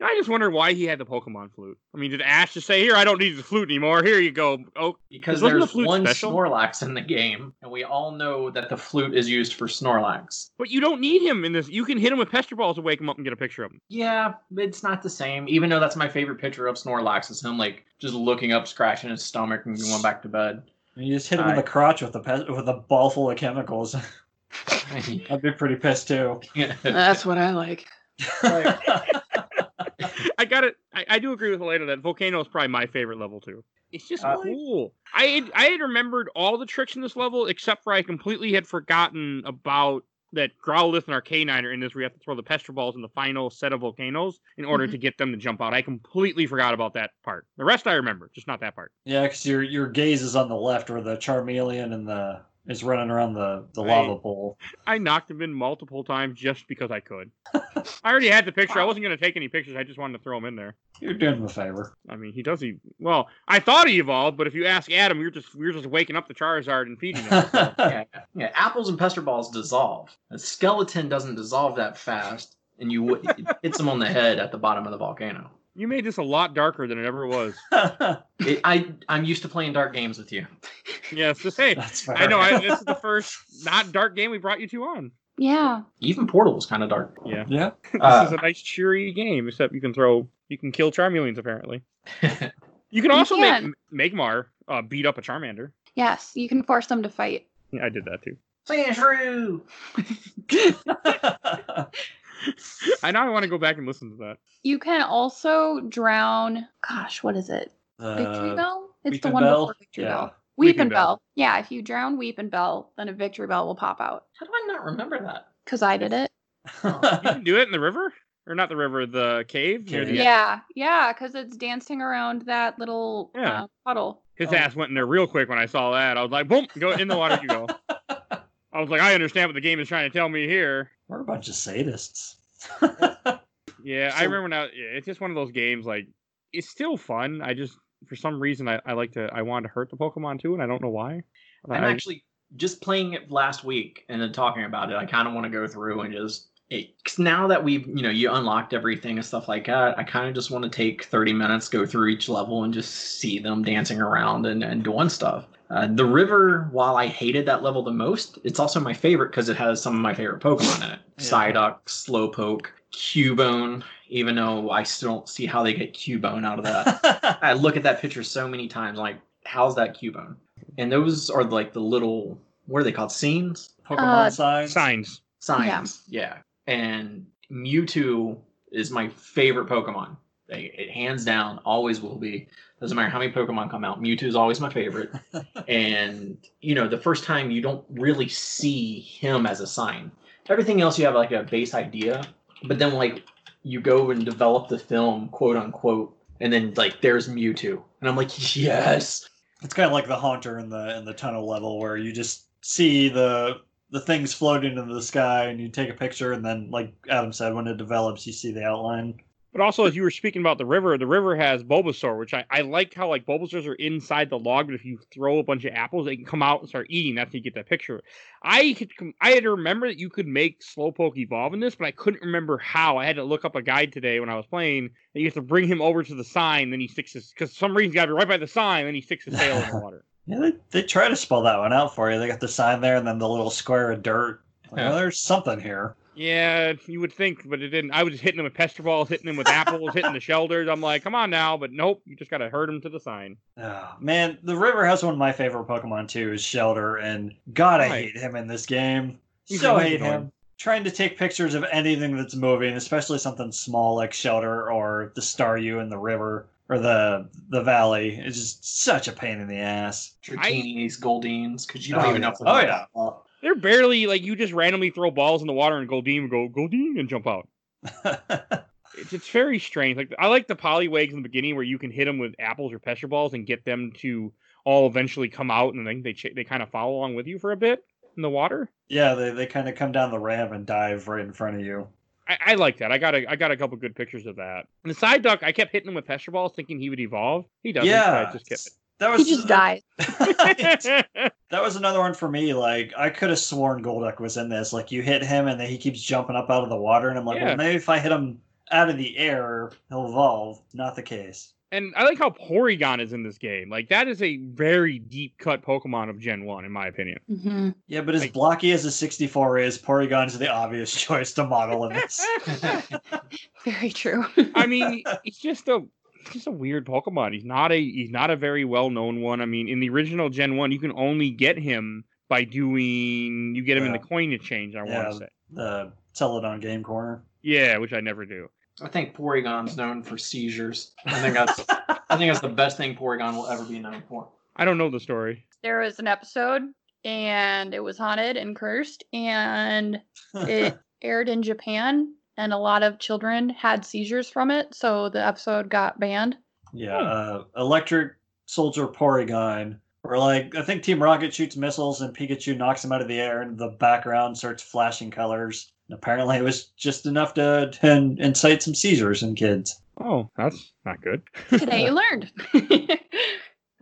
I just wonder why he had the Pokemon flute. I mean, did Ash just say, "Here, I don't need the flute anymore. Here you go." Oh, Because Wasn't the there's flute one special? Snorlax in the game, and we all know that the flute is used for Snorlax. but you don't need him in this. You can hit him with Pester Balls to wake him up and get a picture of him. Yeah, it's not the same. Even though that's my favorite picture of Snorlax, is him like just looking up, scratching his stomach, and going back to bed. you just hit him in the crotch with a pe- with a ball full of chemicals. <laughs> I'd be pretty pissed too. <laughs> That's what I like. <laughs> I got it. I, I do agree with Helena that Volcano is probably my favorite level too. It's just Uh, cool. I had, I had remembered all the tricks in this level except for I completely had forgotten about that Growlithe and Arcanine are in this. Where you have to throw the Pester Balls in the final set of volcanoes in order Mhm. to get them to jump out. I completely forgot about that part. The rest I remember, just not that part. yeah, because your your gaze is on the left where the Charmeleon and the is running around the the Right. lava pool. I knocked him in multiple times just because I could. <laughs> I already had the picture. I wasn't going to take any pictures. I just wanted to throw him in there. You're doing him a favor. I mean, he does. He well, I thought he evolved, but if you ask Adam, you're just we're just waking up the Charizard and feeding him. <laughs> yeah, yeah, apples and pester balls dissolve. A skeleton doesn't dissolve that fast, and you would- it hits him on the head at the bottom of the volcano. You made this a lot darker than it ever was. <laughs> It, I I'm used to playing dark games with you. Yes, just hey, I know. I, this is the first not dark game we brought you two on. Yeah. Even Portal was kind of dark. Yeah, yeah. <laughs> this Uh, is a nice cheery game. Except you can throw, you can kill Charmeleons apparently. <laughs> You can also can. make Magmar uh, beat up a Charmander. Yes, you can force them to fight. Yeah, I did that too. Sandshrew! <laughs> I now I want to go back and listen to that. You can also drown. Gosh, what is it? Victory Uh, Bell? It's the one Bell? before Victory Yeah. Bell. Weepinbell. Bell. Yeah, if you drown Weepinbell, then a Victreebel will pop out. How do I not remember that? Because I did it. <laughs> You can do it in the river, or not the river, the cave. near the- Yeah, yeah, because it's dancing around that little Yeah. uh, puddle. His Oh. ass went in there real quick when I saw that. I was like, boom, go in the water you go. <laughs> I was like, I understand what the game is trying to tell me here. We're a bunch of sadists. Yeah, I remember now. It's just one of those games. Like, it's still fun. I just, for some reason, I, I like to. I wanted to hurt the Pokemon too, and I don't know why. I'm I- actually just playing it last week and then talking about it. I kind of want to go through and just it, now that we've you know you unlocked everything and stuff like that. I kind of just want to take 30 minutes, go through each level, and just see them dancing around and, and doing stuff. Uh, the river, while I hated that level the most, it's also my favorite because it has some of my favorite Pokemon in it. Psyduck, Slowpoke, Cubone. Even though I still don't see how they get Cubone out of that. <laughs> I look at that picture so many times, like, how's that Cubone? And those are like the little, what are they called? Scenes? Pokemon Uh, signs. signs. Signs. Yeah. And Mewtwo is my favorite Pokemon They, it hands down always will be. Doesn't matter how many Pokemon come out. Mewtwo is always my favorite. <laughs> and you know, the first time you don't really see him as a sign. Everything else you have like a base idea, but then like you go and develop the film, quote unquote, and then like there's Mewtwo, and I'm like, yes. It's kind of like the haunter in the in the tunnel level where you just see the the things floating into the sky and you take a picture and then like Adam said when it develops you see the outline. But also, as you were speaking about the river, the river has Bulbasaur, which I, I like how like Bulbasaurs are inside the log, but if you throw a bunch of apples, they can come out and start eating. That's how you get that picture. I could I had to remember that you could make Slowpoke evolve in this, but I couldn't remember how. I had to look up a guide today when I was playing. And you have to bring him over to the sign, then he sticks his because some reason he's got to be right by the sign, then he sticks his tail in the <laughs> water. Yeah, they, they try to spell that one out for you. They got the sign there and then the little square of dirt. Like, Yeah. oh, there's something here. Yeah, you would think, but it didn't. I was just hitting him with pester balls, hitting him with apples, hitting the <laughs> Shellders. I'm like, come on now, but nope, you just got to herd him to the sign. Oh, man, the river has one of my favorite Pokemon too, is Shellder, and God, I Right. hate him in this game. He's so hate annoying. him. Trying to take pictures of anything that's moving, especially something small like Shellder or the Staryu in the river or the the valley, is just such a pain in the ass. Dratini's, Goldeens, because you Oh, don't even yeah. know. if Oh, they're- yeah. They're barely like you just randomly throw balls in the water and Goldeen would go Goldeen and jump out. <laughs> It's, it's very strange. Like I like the Poliwags in the beginning where you can hit them with apples or pester balls and get them to all eventually come out and then they ch- they kind of follow along with you for a bit in the water. yeah, they, they kind of come down the ramp and dive right in front of you. I, I like that. I got a I got a couple good pictures of that. And the Psyduck, I kept hitting him with pester balls, thinking he would evolve. He doesn't. yeah, I just kept that was He just dies. <laughs> it. That <laughs> was another one for me. Like I could have sworn Golduck was in this. Like you hit him and then he keeps jumping up out of the water, and I'm like, Yeah. well, maybe if I hit him out of the air, he'll evolve. Not the case. and I like how Porygon is in this game. Like that is a very deep cut Pokemon of Gen One, in my opinion. hmm Yeah, but as Like- blocky as a 64 is, Porygon's the obvious <laughs> choice to model in this. Very true. I mean, it's just a he's just a weird Pokemon. He's not a he's not a very well known one. I mean, in the original Gen One, you can only get him by doing you get him in the Yeah. coin exchange. I Yeah. want to say, the Celadon Game Corner. yeah, which I never do. I think Porygon's known for seizures. I think that's I think that's the best thing Porygon will ever be known for. I don't know the story. there was an episode and it was haunted and cursed and it <laughs> aired in Japan and a lot of children had seizures from it, so the episode got banned. Yeah, uh, Electric Soldier Porygon. Or like, I think Team Rocket shoots missiles and Pikachu knocks him out of the air, and the background starts flashing colors. And apparently, it was just enough to, to incite some seizures in kids. Oh, that's not good. Today you <laughs> learned. <laughs>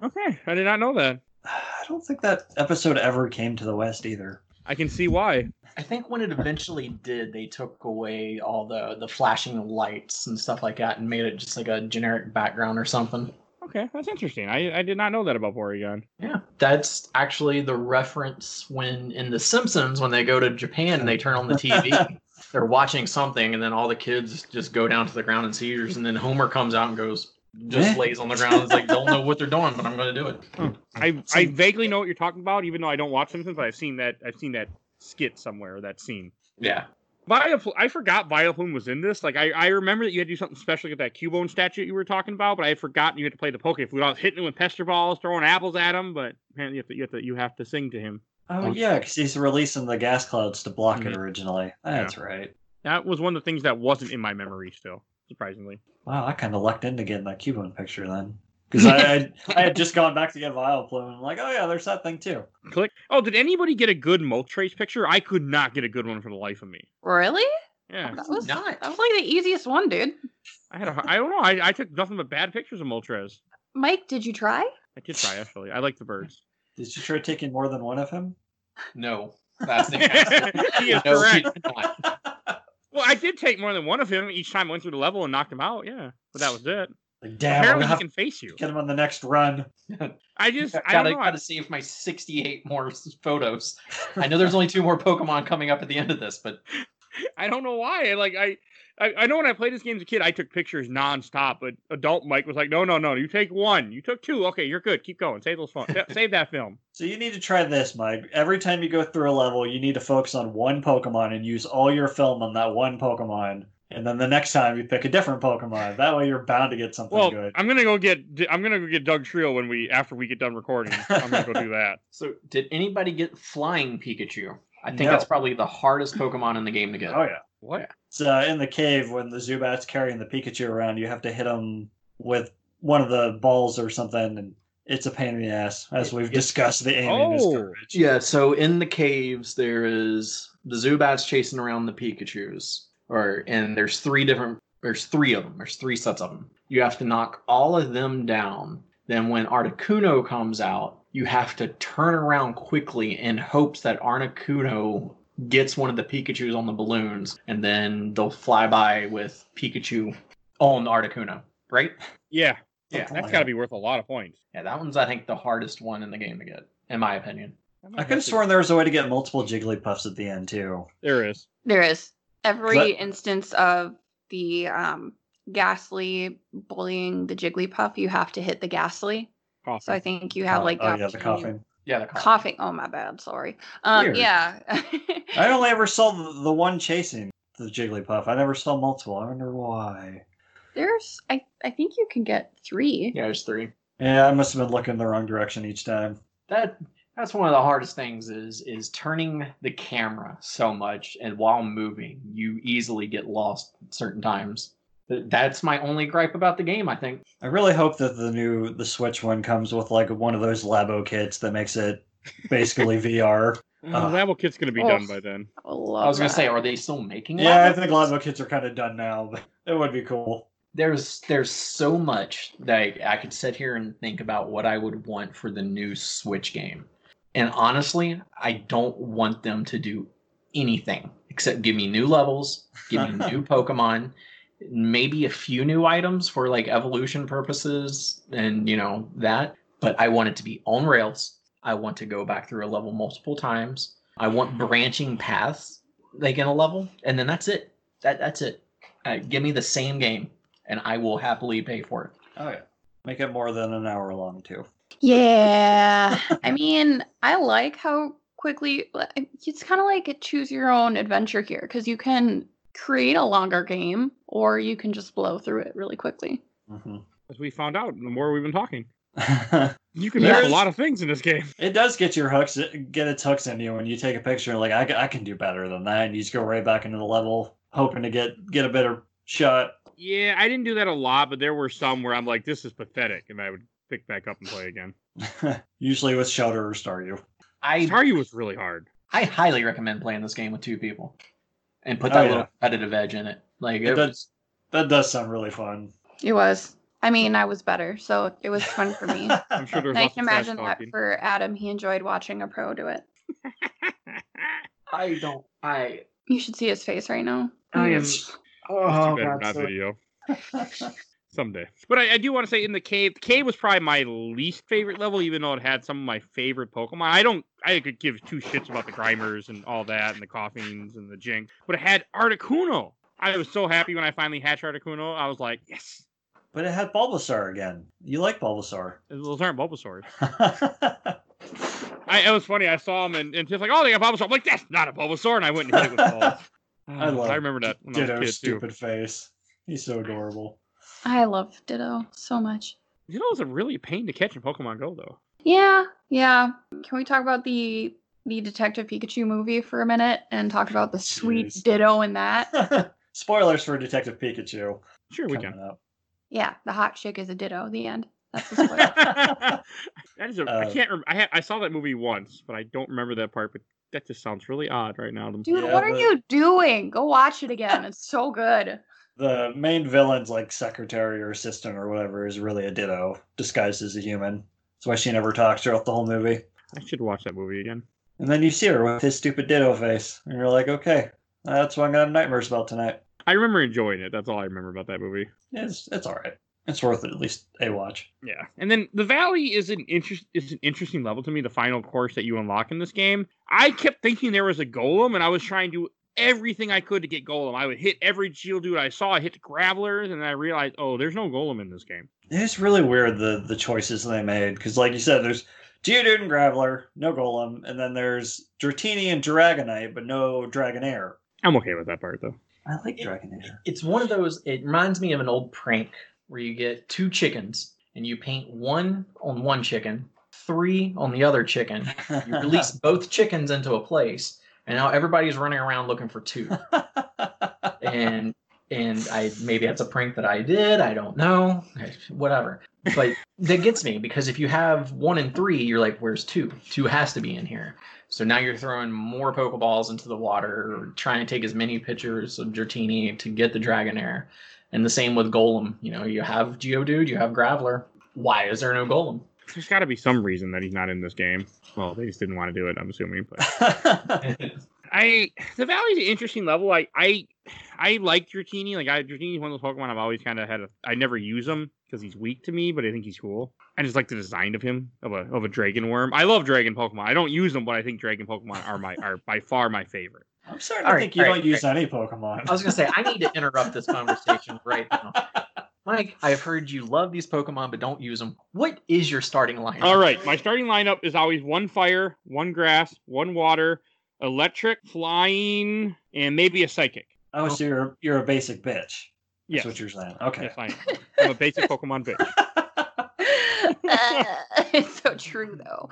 Okay, I did not know that. <sighs> I don't think that episode ever came to the West either. I can see why. I think when it eventually did, they took away all the the flashing lights and stuff like that and made it just like a generic background or something. Okay, that's interesting. I I did not know that about Porygon. Yeah, that's actually the reference when in The Simpsons when they go to Japan and they turn on the TV. <laughs> They're watching something, and then all the kids just go down to the ground in seizures, and then Homer comes out and goes, just Eh? lays on the ground. It's like don't know what they're doing, but I'm going to do it. I I vaguely know what you're talking about, even though I don't watch Simpsons. But I've seen that I've seen that skit somewhere, that scene. Yeah, Vileplume, I forgot Vileplume was in this. Like I, I remember that you had to do something special with that Cubone statue you were talking about, but I had forgotten you had to play the Poke Flute. I was hitting him with pester balls, throwing apples at him, but apparently you have to you have to, you have to sing to him. Oh, yeah, because he's releasing the gas clouds to block it Mhm. originally. That's right. That was one of the things that wasn't in my memory still, surprisingly. Wow, I kind of lucked into getting that Cubone picture then. Because I, I, I had just gone back to get Vileplume and I'm like, oh yeah, there's that thing too. Click. Oh, did anybody get a good Moltres picture? I could not get a good one for the life of me. really? Yeah, oh, That was Not. that was like the easiest one, dude. I had a, I don't know. I, I took nothing but bad pictures of Moltres. Mike, did you try? I did try actually. I like the birds. Did you try taking more than one of him? no, that's the <laughs> answer. he is No, he correct. Well, I did take more than one of him each time I went through the level and knocked him out. Yeah, but that was it. Like, damn, Apparently, he can face you. get him on the next run. <laughs> I just, <laughs> I gotta, don't know. I- gotta save my 68 more photos. I know there's only two more Pokemon coming up at the end of this, but <laughs> I don't know why. Like I, I, I know when I played this game as a kid, I took pictures nonstop. But adult Mike was like, "No, no, no. You take one. You took two. Okay, you're good. Keep going. Save those fun. <laughs> Save that film." So you need to try this, Mike. Every time you go through a level, you need to focus on one Pokemon and use all your film on that one Pokemon. And then the next time you pick a different Pokemon. That way you're bound to get something Well, good. I'm gonna go get I'm gonna go get Dugtrio when we after we get done recording. I'm gonna go do that. <laughs> So, did anybody get Flying Pikachu? I think No. that's probably the hardest Pokemon in the game to get. Oh yeah. What? It's uh, in the cave when the Zubat's carrying the Pikachu around. You have to hit them with one of the balls or something, and it's a pain in the ass. As we've It's- discussed, the aiming is Oh. garbage. Yeah, so in the caves there is the Zubats chasing around the Pikachu's, or and there's three different. There's three of them. There's three sets of them. You have to knock all of them down. Then when Articuno comes out, you have to turn around quickly in hopes that Articuno gets one of the Pikachu's on the balloons, and then they'll fly by with Pikachu on the Articuno. Right? Yeah, Yeah. Something that's like got to that. be worth a lot of points. Yeah, that one's I think the hardest one in the game to get, in my opinion. I could have sworn there was a way to get multiple Jigglypuffs at the end too. there is. There is every But- instance of the um, Gastly bullying the Jigglypuff. You have to hit the Gastly. Coffee. So I think you have Oh, like oh yeah, the opportunity- Koffing. Yeah, the Koffing. Oh my bad. Sorry. Um, Weird. yeah. I <laughs> only ever saw the, the one chasing the Jigglypuff. I never saw multiple. I wonder why. There's. I. I think you can get three. Yeah, there's three. Yeah, I must have been looking the wrong direction each time. that that's one of the hardest things is is turning the camera so much and while moving you easily get lost certain times Th- that's my only gripe about the game i think I really hope that the new the Switch one comes with like one of those Labo kits that makes it basically <laughs> VR. Oh, Uh, Labo Kit's gonna be oh. done by then. I, love i was gonna say are they still making Yeah, I Labo? think Labo kits are kind of done now, but it would be cool. there's there's so much that I, I could sit here and think about what i would want for the new switch game and honestly i don't want them to do anything except give me new levels give me <laughs> new pokemon maybe a few new items for like evolution purposes and you know that but i want it to be on rails. I want to go back through a level multiple times. I want branching paths like in a level and then that's it. That that's it. Uh, give me the same game and i will happily pay for it. Oh yeah, make it more than an hour long too. Yeah. <laughs> I mean, I like how quickly it's kind of like a choose your own adventure here because you can create a longer game or you can just blow through it really quickly. hmm As we found out, the more we've been talking, <laughs> you can do a lot of things in this game. It does get your hooks, get its hooks in you when you take a picture. Like I, I can do better than that, and you just go right back into the level, hoping to get get a better shot. Yeah, I didn't do that a lot, but there were some where I'm like, this is pathetic, and I would pick back up and play again. <laughs> Usually with Shellder or Staryu. i Staryu was really hard. i highly recommend playing this game with two people and put Oh, that yeah. little competitive edge in it like It it, does, that does sound really fun. It was. I mean, I was better, so it was fun for me. <laughs> I'm sure there's And I lots can imagine that talking. for Adam, he enjoyed watching a pro do it. i don't i You should see his face right now. I am- It's oh too bad God, not video. <laughs> Someday. But I, I do want to say in the cave, the cave was probably my least favorite level, even though it had some of my favorite Pokemon. I don't I could give two shits about the Grimers and all that and the Koffings and the Jynx, but it had Articuno. I was so happy when I finally hatched Articuno. I was like, yes. but it had Bulbasaur again. You like Bulbasaur. Those aren't Bulbasaurs. <laughs> I, it was funny. I saw him and, and just like, oh, they got Bulbasaur. I'm like, that's not a Bulbasaur. And I went and hit it with <laughs> balls. I ah, love I remember that when I was a Ditto's kid too. stupid face. He's so adorable. I love Ditto so much. You know, it's a really pain to catch in Pokemon Go though. Yeah, yeah. Can we talk about the the Detective Pikachu movie for a minute and talk about the sweet Jeez. Ditto in that? <laughs> Spoilers for Detective Pikachu. Sure, we can. up. Yeah, the hot chick is a Ditto. The end. That's the spoiler. <laughs> that is a. I Uh, can't. Rem- I had. I saw that movie once, but I don't remember that part. But that just sounds really odd right now. Dude, Yeah, what are but- you doing? Go watch it again. It's so good. the main villain's like secretary or assistant or whatever is really a Ditto disguised as a human. That's why she never talks throughout the whole movie. I should watch that movie again. And then you see her with his stupid Ditto face, and you're like, okay, that's what I'm gonna have nightmares about tonight. I remember enjoying it. That's all I remember about that movie. It's it's all right. It's worth at least a watch. Yeah, and then the valley is an interest is an interesting level to me. The final course that you unlock in this game. I kept thinking there was a golem, and I was trying to do everything I could to get golem. I would hit every Geodude I saw. I hit the Gravelers, and then I realized, oh, there's no golem in this game. It's really weird the the choices they made because, like you said, there's Geodude and Graveler, no Golem, and then there's Dratini and Dragonite, but no Dragonair. I'm okay with that part though. I like Dragonair. It's one of those. It reminds me of an old prank where you get two chickens and you paint one on one chicken, three on the other chicken. You <laughs> release both chickens into a place, and now everybody's running around looking for two. <laughs> and and I maybe that's a prank that I did. I don't know, whatever. But that gets me because if you have one and three, you're like, where's two? Two has to be in here. So now you're throwing more Pokeballs into the water, trying to take as many pictures of Dratini to get the Dragonair. And the same with Golem. You know, you have Geodude, you have Graveler. Why is there no Golem? There's got to be some reason that he's not in this game. Well, they just didn't want to do it. I'm assuming, but <laughs> I the Valley's an interesting level. I I I like Dratini. Like I Dratini's one of those Pokemon I've always kind of had. A, I never use him because he's weak to me, but I think he's cool. I just like the design of him of a of a dragon worm. I love dragon Pokemon. I don't use them, but I think dragon Pokemon are my are by far my favorite. I'm starting to All right, think you all don't right, use any Pokemon. I was gonna say I need to interrupt this <laughs> conversation right now. Mike, I've heard you love these Pokemon but don't use them. What is your starting line? All right, my starting lineup is always one fire, one grass, one water, electric, flying, and maybe a psychic. Oh, so you're you're a basic bitch. Yes, That's what you're saying. Okay. yes, I am. I'm a basic Pokemon bitch. <laughs> it's <laughs> so true though.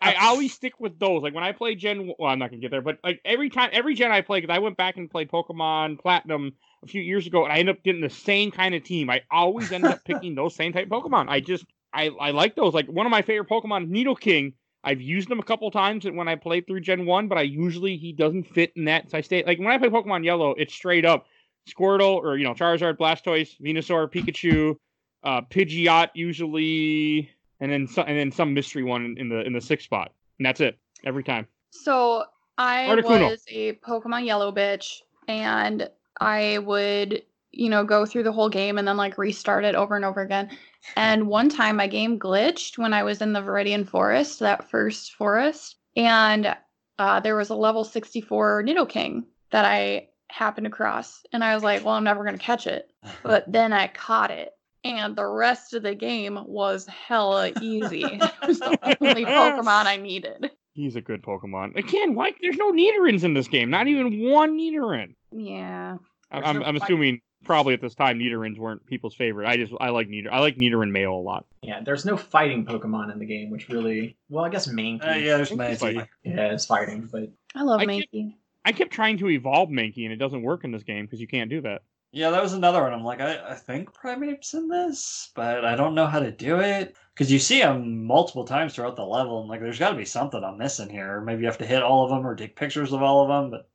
I always stick with those. Like when I play Gen, well, I'm not gonna get there, but like every time, every Gen I play, because I went back and played Pokemon Platinum a few years ago, and I end up getting the same kind of team. I always end up picking those same type Pokemon. I just, I, I like those. Like one of my favorite Pokemon, Nidoking. I've used him a couple times when I played through Gen One, but I usually he doesn't fit in that. So I stay like when I play Pokemon Yellow, it's straight up Squirtle or you know Charizard, Blastoise, Venusaur, Pikachu, uh, Pidgeot usually, and then some, and then some mystery one in the in the sixth spot, and that's it every time. So I Articuno. was a Pokemon Yellow bitch, and I would, you know, go through the whole game and then like restart it over and over again. And one time my game glitched when I was in the Viridian Forest, that first forest, and uh, there was a level 64 Nidoking that I happened to cross, and I was like, well, I'm never gonna catch it. <laughs> But then I caught it. And the rest of the game was hella easy. <laughs> it was the <laughs> only Pokemon I needed. He's a good Pokemon. Again, why there's no Nidorans in this game? Not even one Nidoran. Yeah. I- There's I'm, no I'm assuming probably at this time Nidorans weren't people's favorite. I just I like Nidor. I like Nidoran male a lot. Yeah, there's no fighting Pokemon in the game, which really, well, I guess Mankey. Uh, yeah, there's Mankey. Yeah, it's fighting, but I love I Mankey. I kept trying to evolve Mankey and it doesn't work in this game because you can't do that. Yeah, that was another one. I'm like, I, I think Primeape's in this, but I don't know how to do it. Because you see him multiple times throughout the level, and like, there's got to be something I'm missing here. Maybe you have to hit all of them or take pictures of all of them. But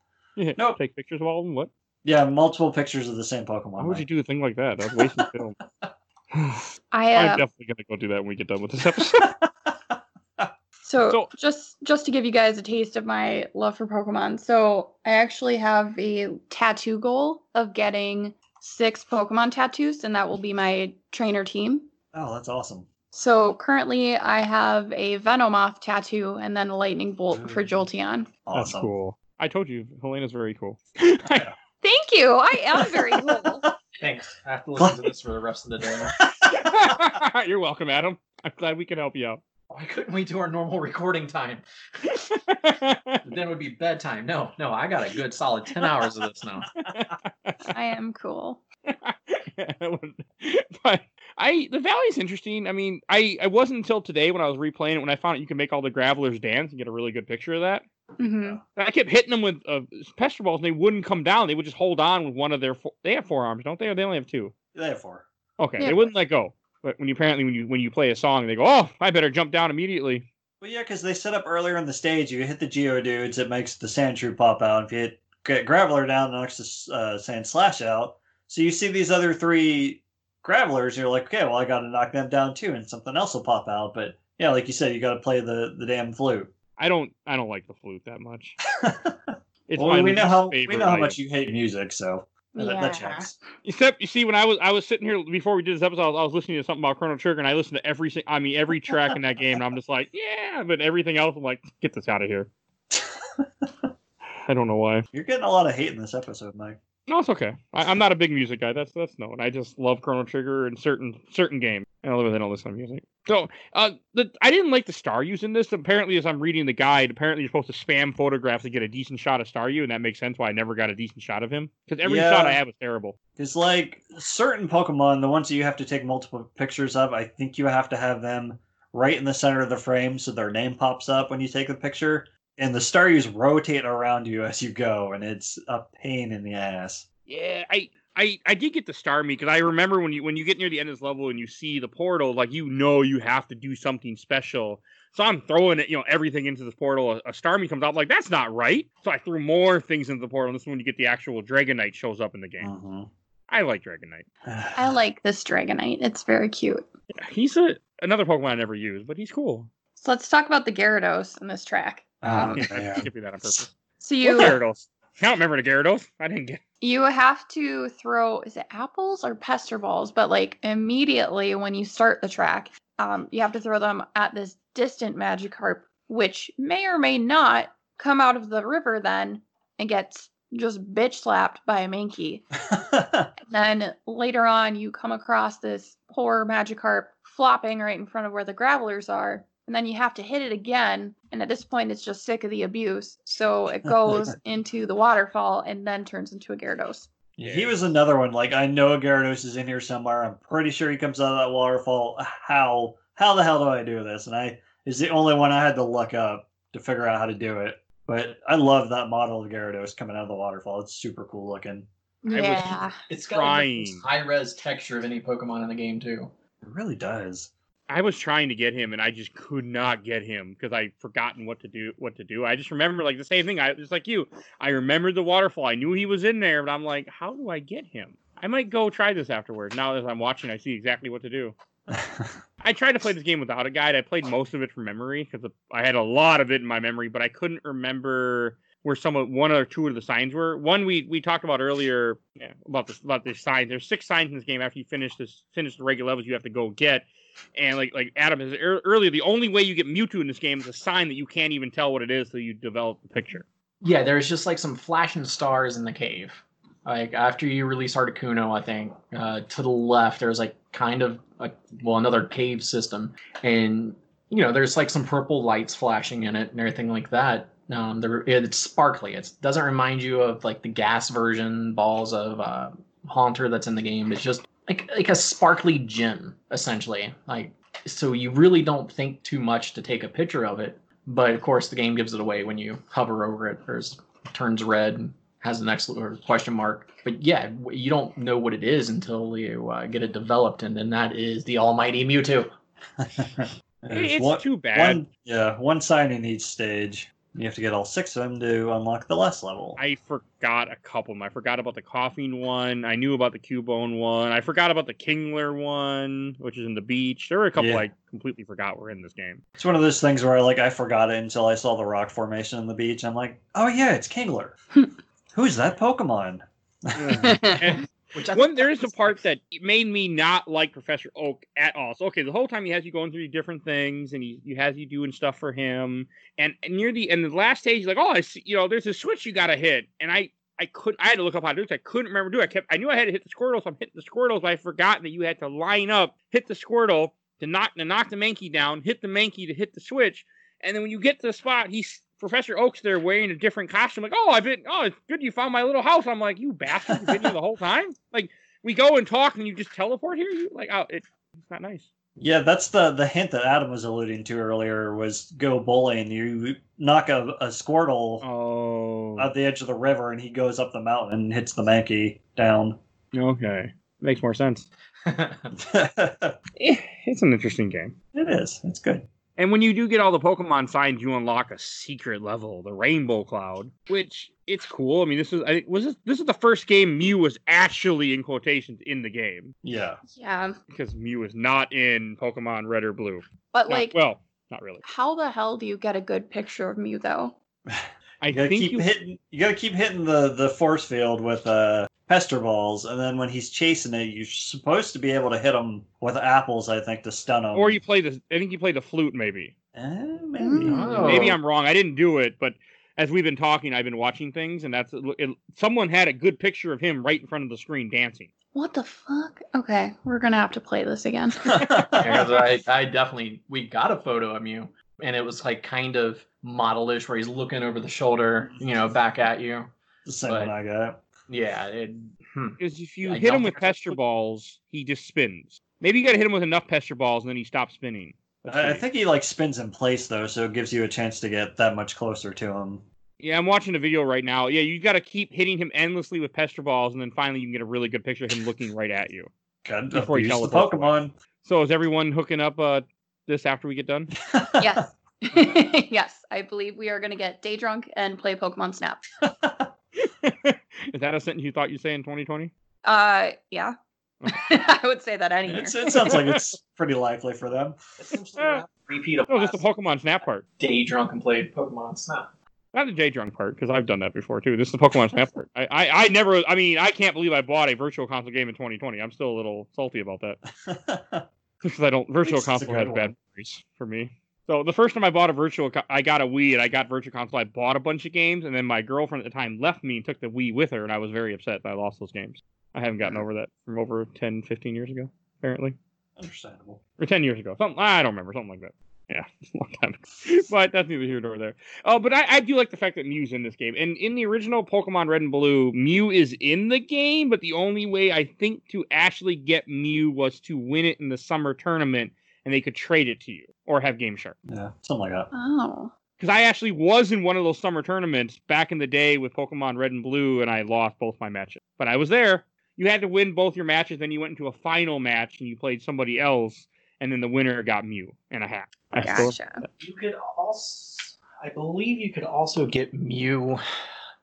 Nope. Take pictures of all of them. What? yeah, multiple pictures of the same Pokemon. Why would you do a thing like that? That's wasting film. <laughs> <sighs> I I'm uh, definitely gonna go do that when we get done with this <laughs> episode. <laughs> so, so- just just to give you guys a taste of my love for Pokemon. So I actually have a tattoo goal of getting six Pokemon tattoos, and that will be my trainer team. Oh, that's awesome. So currently, I have a Venomoth tattoo and then a Lightning Bolt for Ooh. Jolteon. That's cool. I told you, Helena's very cool. <laughs> Thank you. I am very cool. <laughs> thanks. I have to listen to this for the rest of the day. <laughs> You're welcome, Adam. I'm glad we can help you out. Why couldn't we do our normal recording time? <laughs> Then it would be bedtime. No, no, I got a good solid 10 hours of this now. I am cool. <laughs> but I the valley's interesting. I mean, I I wasn't until today when I was replaying it when I found out you can make all the gravelers dance and get a really good picture of that. hmm I kept hitting them with uh, pester balls and they wouldn't come down. They would just hold on with one of their. Fo- they have four arms, don't they? Or they only have two. They have four. Okay, Yeah. they wouldn't let go. But when you apparently when you when you play a song, they go, "Oh, I better jump down immediately." well, yeah, because they set up earlier in the stage. You hit the Geodudes, it makes the Sandshrew pop out. If you hit get Graveler down, it knocks the uh, Sandslash out. So you see these other three Gravelers, you're like, okay, well, I got to knock them down too, and something else will pop out. But yeah, like you said, you got to play the the damn flute. I don't I don't like the flute that much. <laughs> It's well, we know how we know how item. much you hate music, so that, that checks. Except you see, when I was I was sitting here before we did this episode, I was, I was listening to something about Chrono Trigger, and I listened to every sing- I mean every track in that game, and I'm just like, yeah, but everything else, I'm like, get this out of here. <laughs> I don't know why. You're getting a lot of hate in this episode, Mike. No, it's okay. I, I'm not a big music guy. That's that's known. I just love Chrono Trigger and certain certain games. And other than all this on music. So, uh, the I didn't like the Staryu in this. Apparently, as I'm reading the guide, apparently you're supposed to spam photographs to get a decent shot of Staryu, and that makes sense why I never got a decent shot of him because every Yeah. shot I had was terrible. It's like certain Pokemon, the ones that you have to take multiple pictures of, I think you have to have them right in the center of the frame so their name pops up when you take the picture. And the Star Staryus rotate around you as you go, and it's a pain in the ass. Yeah, I. I, I did get the Starmie because I remember when you when you get near the end of this level and you see the portal, like you know you have to do something special. So I'm throwing it, you know, everything into this portal. A, a Starmie comes out, like that's not right. So I threw more things into the portal. And this is when you get the actual Dragonite shows up in the game. Mhm. I like Dragonite. <sighs> I like this Dragonite. It's very cute. He's a another Pokemon I never used, but he's cool. So let's talk about the Gyarados in this track. Oh, <laughs> Yeah, man. I skipped that on purpose. So What you Gyarados? I don't remember the Gyarados. I didn't get. you have to throw is it apples or pester balls? But like immediately when you start the track, um, you have to throw them at this distant Magikarp, which may or may not come out of the river then and gets just bitch slapped by a Mankey. <laughs> Then later on, you come across this poor Magikarp flopping right in front of where the Gravelers are. And then you have to hit it again. And at this point, it's just sick of the abuse. So it <laughs> goes into the waterfall and then turns into a Gyarados. Yeah, He was another one. Like I know a Gyarados is in here somewhere. I'm pretty sure he comes out of that waterfall. How how the hell do I do this? And I is the only one I had to look up to figure out how to do it. But I love that model of Gyarados coming out of the waterfall. It's super cool looking. was- Yeah. It's got Trying. the high res texture of any Pokemon in the game too. It really does. I was trying to get him, and I just could not get him because I forgotten what to do. What to do? I just remember like the same thing. I just like you. I remembered the waterfall. I knew he was in there, but I'm like, how do I get him? I might go try this afterward. Now as I'm watching, I see exactly what to do. <laughs> I tried to play this game without a guide. I played most of it from memory because I had a lot of it in my memory, but I couldn't remember where some of one or two of the signs were. One we we talked about earlier yeah, about this about the signs. There's six signs in this game. After you finish this finish the regular levels, you have to go get. And like like Adam has earlier, the only way you get Mewtwo in this game is a sign that you can't even tell what it is till you develop the picture. Yeah, there's just like some flashing stars in the cave. Like after you release Articuno, I think uh, to the left there's like kind of a, well another cave system, and you know there's like some purple lights flashing in it and everything like that. Um, it's sparkly. It doesn't remind you of like the gas version balls of uh, Haunter that's in the game. It's just like like a sparkly gem essentially. Like so you really don't think too much to take a picture of it. But of course, the game gives it away when you hover over it. or it turns red and has an excellent or question mark. But yeah, you don't know what it is until you uh, get it developed, and then that is the almighty Mewtwo. <laughs> There's it's one, too bad. one yeah, one sign in each stage. You have to get all six of them to unlock the last level. I forgot a couple of them. I forgot about the Koffing one. I knew about the Cubone one. I forgot about the Kingler one, which is in the beach. There were a couple Yeah. I completely forgot were in this game. It's one of those things where I like I forgot it until I saw the rock formation on the beach. I'm like, oh yeah, it's Kingler. <laughs> Who's that Pokemon? <laughs> And Which I one, there is a part that made me not like Professor Oak at all. So okay, the whole time he has you going through different things, and he, he has you doing stuff for him. And, and near the end, the last stage, he's like, oh, I see, you know, there's a switch you got to hit, and I. I couldn't. I had to look up how to do it. I couldn't remember do it. I kept I knew I had to hit the Squirtle, so I'm hitting the Squirtles, but I forgot that you had to line up, hit the Squirtle to knock to knock the Mankey down, hit the Mankey to hit the switch, and then when you get to the spot, he's Professor Oak's there wearing a different costume. Like, oh, I've been oh, it's good you found my little house. I'm like, you bastard, you've been here the whole time. <laughs> Like, we go and talk, and you just teleport here. You like, oh, it, it's not nice. Yeah, that's the the hint that Adam was alluding to earlier was go bowling. You knock a, a Squirtle Oh, at the edge of the river, and he goes up the mountain and hits the Mankey down. okay, makes more sense. <laughs> <laughs> It's an interesting game. It is. It's good. And when you do get all the Pokemon signs, you unlock a secret level, the Rainbow Cloud, which it's cool. I mean, this is I think was this this is the first game Mew was actually in quotations in the game Yeah. Yeah. because Mew is not in Pokemon Red or Blue. But Not- like, well, not really. how the hell do you get a good picture of Mew though? I You gotta think keep you hitting. You gotta keep hitting the the force field with uh pester balls, and then when he's chasing it, you're supposed to be able to hit him with apples. I think to stun him. or you play the I think you play the flute maybe. Eh, maybe. Mm. Oh. Maybe I'm wrong. I didn't do it, but as we've been talking, I've been watching things, and that's it, someone had a good picture of him right in front of the screen dancing. What the fuck? Okay, we're gonna have to play this again. <laughs> Because I, I definitely we got a photo of you, and it was like kind of modelish, where he's looking over the shoulder, you know, back at you. the same But- one I got. Yeah, it, hmm. Because if you I hit him with pester balls, he just spins. Maybe you got to hit him with enough pester balls, and then he stops spinning. I, I think he like spins in place though, so it gives you a chance to get that much closer to him. Yeah, I'm watching a video right now. Yeah, you got to keep hitting him endlessly with pester balls, and then finally you can get a really good picture of him looking right at you. God, Before he abuse the teleports away. Pokemon. So is everyone hooking up uh this after we get done? <laughs> yes. <laughs> yes, I believe we are gonna get day drunk and play Pokemon Snap. <laughs> <laughs> is that a sentence you thought you'd say in 2020? Uh, yeah. <laughs> I would say that anywhere. It's, it sounds like it's <laughs> pretty likely for them. essentially repeat of No, just the Pokemon Snap part. day drunk and played Pokemon Snap. Not the J drunk part, because I've done that before too. This is the Pokemon Snap part. I, I, I never. I mean, I can't believe I bought a Virtual Console game in 2020. I'm still a little salty about that because I don't. Virtual Console good has one. bad memories for me. So the first time I bought a Virtual, Co- I got a Wii and I got Virtual Console. I bought a bunch of games, and then my girlfriend at the time left me and took the Wii with her, and I was very upset that I lost those games. I haven't gotten over that from over 10, 15 years ago, apparently, Understandable. or 10 years ago. Something I don't remember, something like that. Yeah, <laughs> a long time ago. <laughs> But that's neither here nor there. Oh, but I, I do like the fact that Mew's in this game. And in the original Pokemon Red and Blue, Mew is in the game, but the only way I think to actually get Mew was to win it in the summer tournament, and they could trade it to you or have Game Shark. Yeah, something like that. oh. Because I actually was in one of those summer tournaments back in the day with Pokemon Red and Blue, and I lost both my matches. But I was there. You had to win both your matches, then you went into a final match and you played somebody else, and then the winner got Mew and a hat. I still- Gotcha. You could also, I believe, you could also get Mew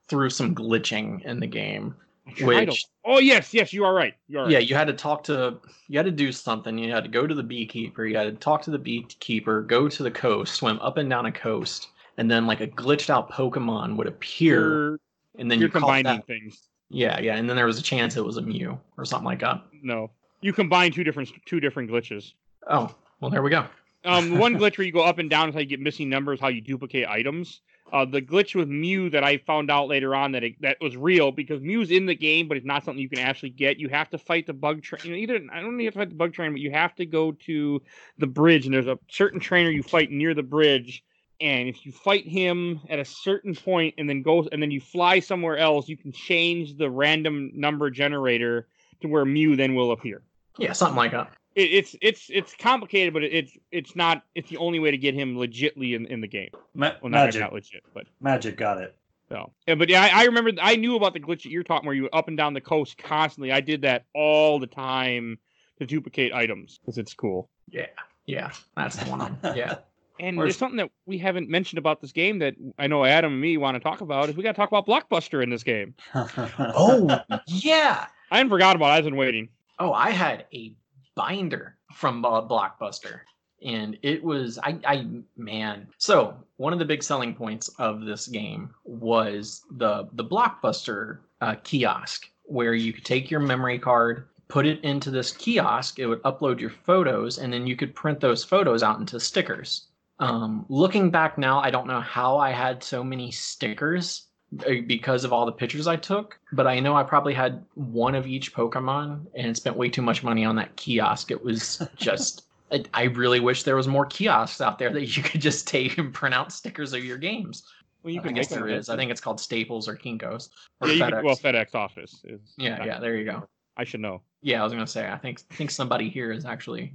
through some glitching in the game. I tried to- Which, Oh yes, yes, you are right. You are right. yeah, you had to talk to, you had to do something. You had to go to the beekeeper. You had to talk to the beekeeper. Go to the coast, swim up and down a coast, and then like a glitched out Pokemon would appear, You're, and then you're you caught combining that. things. Yeah, yeah, and then there was a chance it was a Mew or something like that. No, you combine two different two different glitches. Oh, well, there we go. Um, one <laughs> glitch where you go up and down is how you get missing numbers, how you duplicate items. Uh, the glitch with Mew that I found out later on that it, that was real because Mew's in the game, but it's not something you can actually get. You have to fight the bug train. You know, either I don't need to fight the bug train, but you have to go to the bridge, and there's a certain trainer you fight near the bridge. And if you fight him at a certain point, and then go, and then you fly somewhere else, you can change the random number generator to where Mew then will appear Yeah, something like that. It, it's it's it's complicated, but it, it's it's not. It's the only way to get him legitly in, in the game. Ma- Well, not, magic, not legit, but magic got it. so. Yeah, but yeah, I, I remember. I knew about the glitch that you're talking, where you were up and down the coast constantly. I did that all the time to duplicate items because it's cool. Yeah, yeah, that's the one. Yeah. <laughs> And Where's- there's something that we haven't mentioned about this game that I know Adam and me want to talk about. Is we got to talk about Blockbuster in this game. Oh, <laughs> yeah. I hadn't forgot about. it. I've been waiting. Oh, I had a binder from Blockbuster, and it was I, I man. So one of the big selling points of this game was the the Blockbuster uh, kiosk, where you could take your memory card, put it into this kiosk, it would upload your photos, and then you could print those photos out into stickers. Um, looking back now, I don't know how I had so many stickers Uh, because of all the pictures I took, but I know I probably had one of each Pokemon and spent way too much money on that kiosk. It was <laughs> just. I- I really wish there was more kiosks out there that you could just take and print out stickers of your games. Well, you I can guess make there one. is. I think it's called Staples or Kinkos or Yeah, FedEx. can, well, FedEx office is. yeah, yeah. There you go. I should know. Yeah, I was gonna say. I think I think somebody here is actually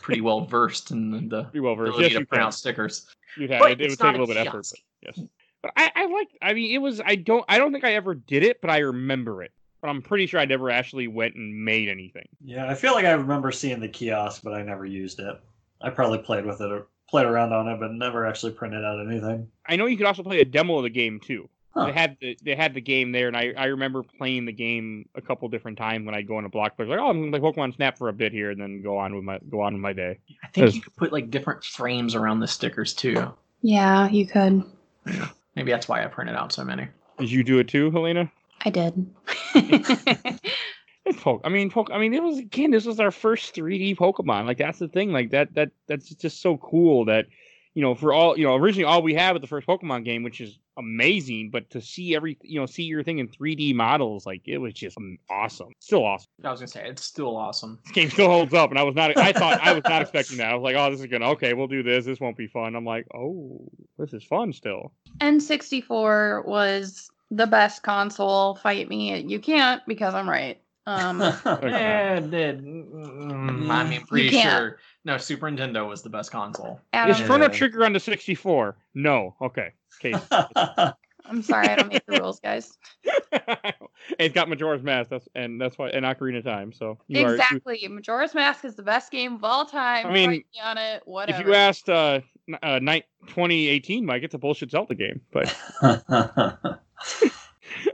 pretty well versed in the, the Pretty well versed. ability Yes, to print can. out stickers. You'd have But it, it would take a a little bit of effort. But yes. But I, I like I mean it was I don't I don't think I ever did it, but I remember it. But I'm pretty sure I never actually went and made anything. yeah, I feel like I remember seeing the kiosk, but I never used it. I probably played with it or played around on it, but never actually printed out anything. I know you could also play a demo of the game too. Huh. They had the, they had the game there, and I, I remember playing the game a couple different times when I go into Blockbuster. Like, oh, I'm gonna play Pokemon Snap for a bit here, and then go on with my go on with my day. I think Yes. you could put like different frames around the stickers too. Yeah, you could. Maybe that's why I printed out so many. Did you do it too, Helena? I did. <laughs> It's Poke. I mean, Poke. I mean, it was again. This was our first 3D Pokemon. Like that's the thing. Like that. That that's just so cool. That you know, for all you know, originally all we had was the first Pokemon game, which is amazing, but to see every you know see your thing in 3D models, like it was just um, awesome. Still awesome. I was gonna say it's still awesome. This game still holds up, and I was not. I thought I was not expecting that. I was like, oh, this is gonna okay. We'll do this. This won't be fun. I'm like, oh, this is fun still. N64 was the best console. Fight me. You can't because I'm right. Um, <laughs> Eh, it did. Mm, I mean, pretty can't. sure. No, Super Nintendo was the best console. Adam, Is Chrono Yeah. Trigger on the 64? No. Okay. Okay. <laughs> I'm sorry, I don't make the rules, guys. <laughs> it's got Majora's Mask. That's and that's why and Ocarina of Time. So you are- exactly. Majora's Mask is the best game of all time. I mean, me on it. Whatever. if you asked uh, n- uh night 2018, Mike, it's a bullshit Zelda game. But <laughs>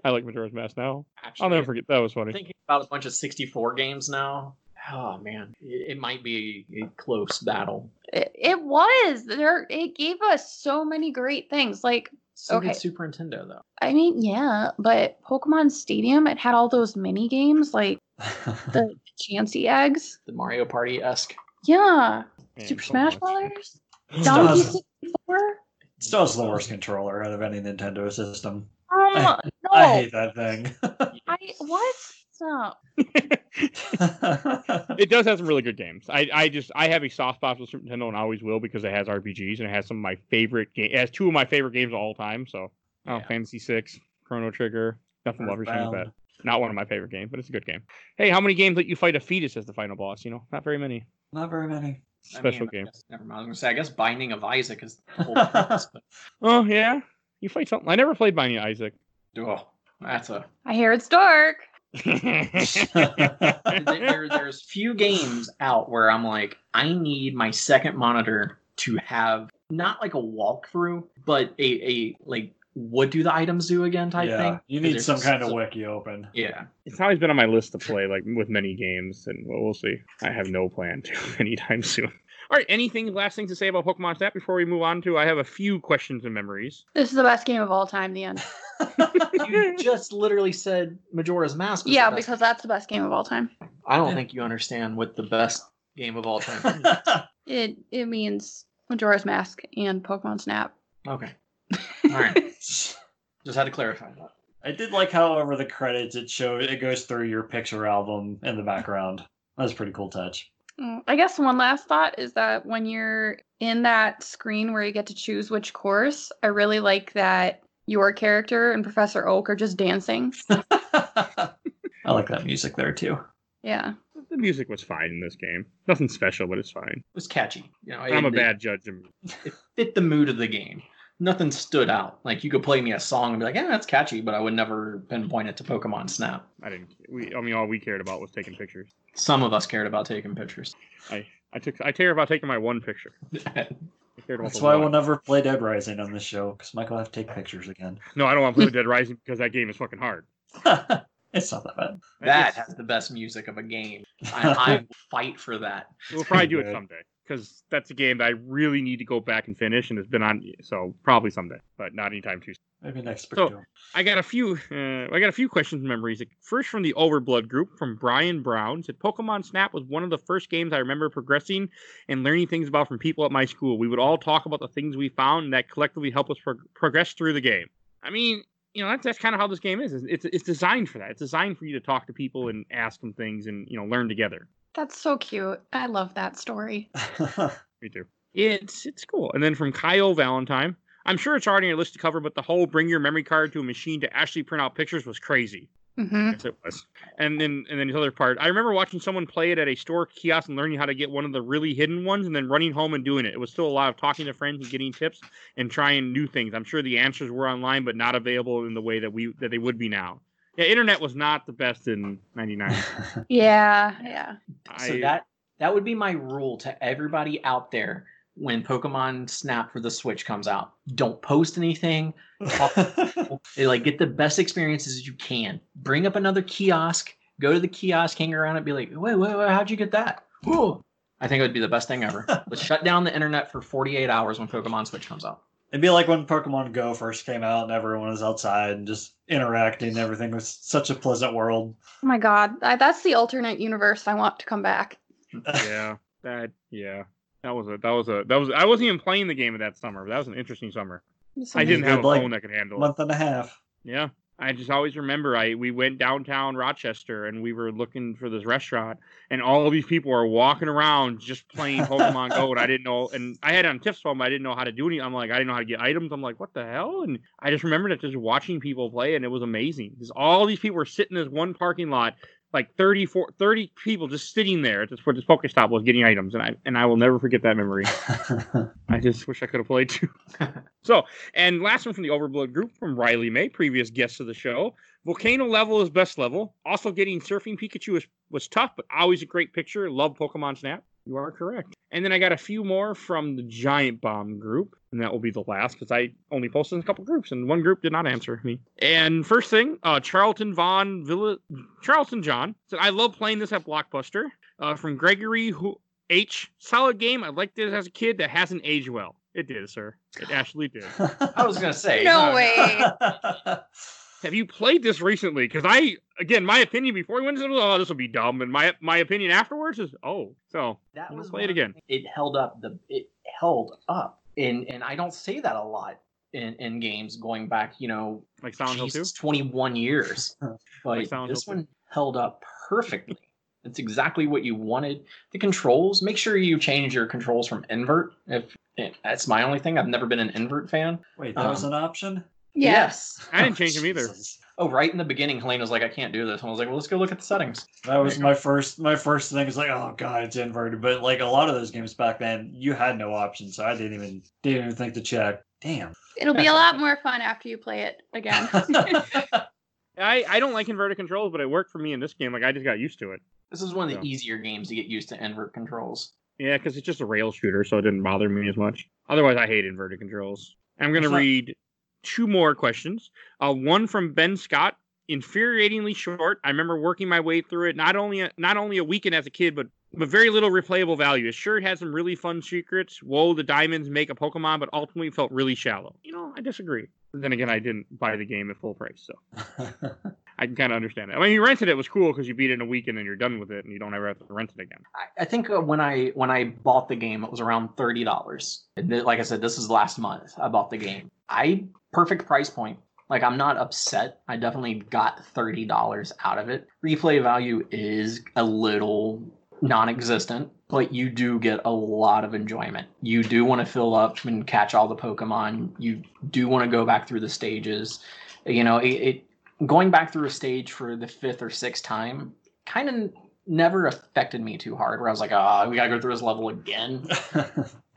I like Majora's Mask now. Actually, I'll never forget. That was funny. thinking about a bunch of 64 games now. Oh man, it, it might be a close battle. it, it was there. It gave us so many great things. Like, So Okay. did Super Nintendo though. I mean, yeah, but Pokemon Stadium, it had all those mini games like <laughs> the Chansey eggs. The Mario Party esque. Yeah, Man, Super so Smash much. Brothers, <laughs> Still Donkey has- 64. Still has the worst controller out of any Nintendo system. Um, <laughs> no, I I, hate that thing. I what? Stop. <laughs> It does have some really good games. I, I just I have a soft spot for Super Nintendo and always will because it has RPGs and it has some of my favorite game. It has two of my favorite games of all time. So, oh, Yeah. Fantasy Six, Chrono Trigger, nothing love Earthbound. that. Not one of my favorite games, but it's a good game. Hey, how many games let you fight a fetus as the final boss? You know, not very many. Not very many. I Special mean, game. guess- never mind. I was gonna say. I guess Binding of Isaac is the whole premise. But, <laughs> <laughs> Oh yeah, you fight something. I never played Binding of Isaac. oh, that's a. I hear it's dark. <laughs> there, there's few games out where I'm like, I need my second monitor to have not like a walkthrough, but a, a like what do the items do again type yeah, thing. You need some kind of wiki open. Yeah, it's always been on my list to play, like with many games, and well, we'll see. I have no plan to <laughs> anytime soon. All right, anything last thing to say about Pokemon Snap before we move on to? I have a few questions and memories. This is the best game of all time. The <laughs> end. you just literally said Majora's Mask. was Yeah, the best. because that's the best game of all time. I don't think you understand what the best game of all time. is. <laughs> It it means Majora's Mask and Pokemon Snap. okay, <laughs> all right. Just had to clarify that. I did like however, the credits it showed it goes through your picture album in the background. That's a pretty cool touch. Mm, I guess one last thought is that when you're in that screen where you get to choose which course, I really like that your character and Professor Oak are just dancing. <laughs> I like that music there too. Yeah. The music was fine in this game. Nothing special, but it's fine. It was catchy. You know, I'm a it- bad judge. of- it fit the mood of the game. Nothing stood out. Like you could play me a song and be like, "Yeah, that's catchy," but I would never pinpoint it to Pokemon Snap. I didn't. We. I mean, all we cared about was taking pictures. Some of us cared about taking pictures. I. I took. I care about taking my one picture. <laughs> I cared about That's why one. we'll never play Dead Rising on this show because Michael will have to take pictures again. No, I don't want to play <laughs> Dead Rising because that game is fucking hard. <laughs> it's not that bad. that It's- has the best music of a game. I, I fight for that. We'll probably do it someday because that's a game that I really need to go back and finish, and it's been on. So probably someday, but not anytime too soon. Maybe next So-. I got a few. Uh, I got a few questions and memories. First, from the Overblood group, from Brian Brown, said Pokemon Snap was one of the first games I remember progressing and learning things about from people at my school. We would all talk about the things we found, that collectively helped us prog- progress through the game. I mean, you know, that's that's kind of how this game is. It's it's designed for that. It's designed for you to talk to people and ask them things and you know learn together. That's so cute. I love that story. <laughs> Me too. It's it's cool. And then from Kyle Valentine, I'm sure it's already on your list to cover, but the whole bring your memory card to a machine to actually print out pictures was crazy. Mm-hmm. Yes, it was. And then and then the other part, I remember watching someone play it at a store kiosk and learning how to get one of the really hidden ones, and then running home and doing it. It was still a lot of talking to friends and getting tips and trying new things. I'm sure the answers were online, but not available in the way that we that they would be now. Yeah, internet was not the best in '99. <laughs> Yeah, yeah. So I- that that would be my rule to everybody out there when Pokemon Snap for the Switch comes out. Don't post anything. <laughs> They, like get the best experiences you can. Bring up another kiosk. Go to the kiosk, hang around, and be like, "Wait, wait, wait! How'd you get that?" Ooh. I think it would be the best thing ever. <laughs> Let's shut down the internet for 48 hours when Pokemon Switch comes out. It'd be like when Pokemon Go first came out and everyone was outside and just interacting. and Everything was such a pleasant world. Oh my god, I, that's the alternate universe I want to come back. <laughs> yeah, that yeah, that was a that was a that was I wasn't even playing the game of that summer. But that was an interesting summer. I didn't have a like, phone that could handle it. month and a half. Yeah. I just always remember I we went downtown Rochester and we were looking for this restaurant and all of these people are walking around just playing Pokemon Go and I didn't know and I had it on Tips phone but I didn't know how to do any I'm like I didn't know how to get items I'm like what the hell? And I just remembered that just watching people play and it was amazing because all these people were sitting in this one parking lot like 30 four- 30 people just sitting there at this where this Pokestop was getting items and I and I will never forget that memory <laughs> I just wish I could have played too. <laughs> so, and last one from the Overblood group from Riley May, previous guest of the show. Volcano level is best level. Also, getting Surfing Pikachu was, was tough, but always a great picture. Love Pokemon Snap. You are correct. And then I got a few more from the Giant Bomb group, and that will be the last because I only posted in a couple groups, and one group did not answer me. And first thing, uh, Charlton Von Villa, Charlton John said, "I love playing this at Blockbuster." Uh, from Gregory H, solid game. I liked it as a kid. That hasn't aged well. It did, sir. It <laughs> actually did. I was gonna say No way. <laughs> Have you played this recently? Because I, again, my opinion before we went into oh, this will be dumb, and my my opinion afterwards is, oh, so That Let's was play it again. It held up the it held up, and and I don't say that a lot in in games going back, you know, like Silent Hill Jesus, 2. 21 years. <laughs> But Silent this Hill 2. one held up perfectly. It's exactly what you wanted. The controls, make sure you change your controls from invert. If that's my only thing, I've never been an invert fan. Wait, that was Um, an option? Yes. I didn't change them either. Oh, right in the beginning, Helena was like, "I can't do this." And I was like, "Well, let's go look at the settings." That was my first my first thing is like, oh god, it's inverted. But like a lot of those games back then, you had no option, so I didn't even didn't even think to check. Damn. It'll be a lot more fun after you play it again. <laughs> <laughs> I, I don't like inverted controls, but it worked for me in this game. Like I just got used to it. This is one of the Yeah. easier games to get used to invert controls. Yeah, because it's just a rail shooter, so it didn't bother me as much. Otherwise, I hate inverted controls. I'm gonna It's not- read two more questions. Uh, one from Ben Scott, infuriatingly short. I remember working my way through it. Not only a, not only a weekend as a kid, but but very little replayable value. Sure, it has some really fun secrets. Whoa, the diamonds make a Pokemon, but ultimately felt really shallow. You know, I disagree. Then again, I didn't buy the game at full price, so <laughs> I can kind of understand it. I mean, you rented it was cool because you beat it in a week and then you're done with it, and you don't ever have to rent it again. I, I think uh, when I when I bought the game, it was around thirty dollars. Like I said, this is last month. I bought the game. I perfect price point. Like I'm not upset. I definitely got thirty dollars out of it. Replay value is a little non-existent, but you do get a lot of enjoyment. You do want to fill up and catch all the Pokemon. You do want to go back through the stages. You know, it, it going back through a stage for the fifth or sixth time kind of never affected me too hard where i was like ah we gotta go through this level again. <laughs>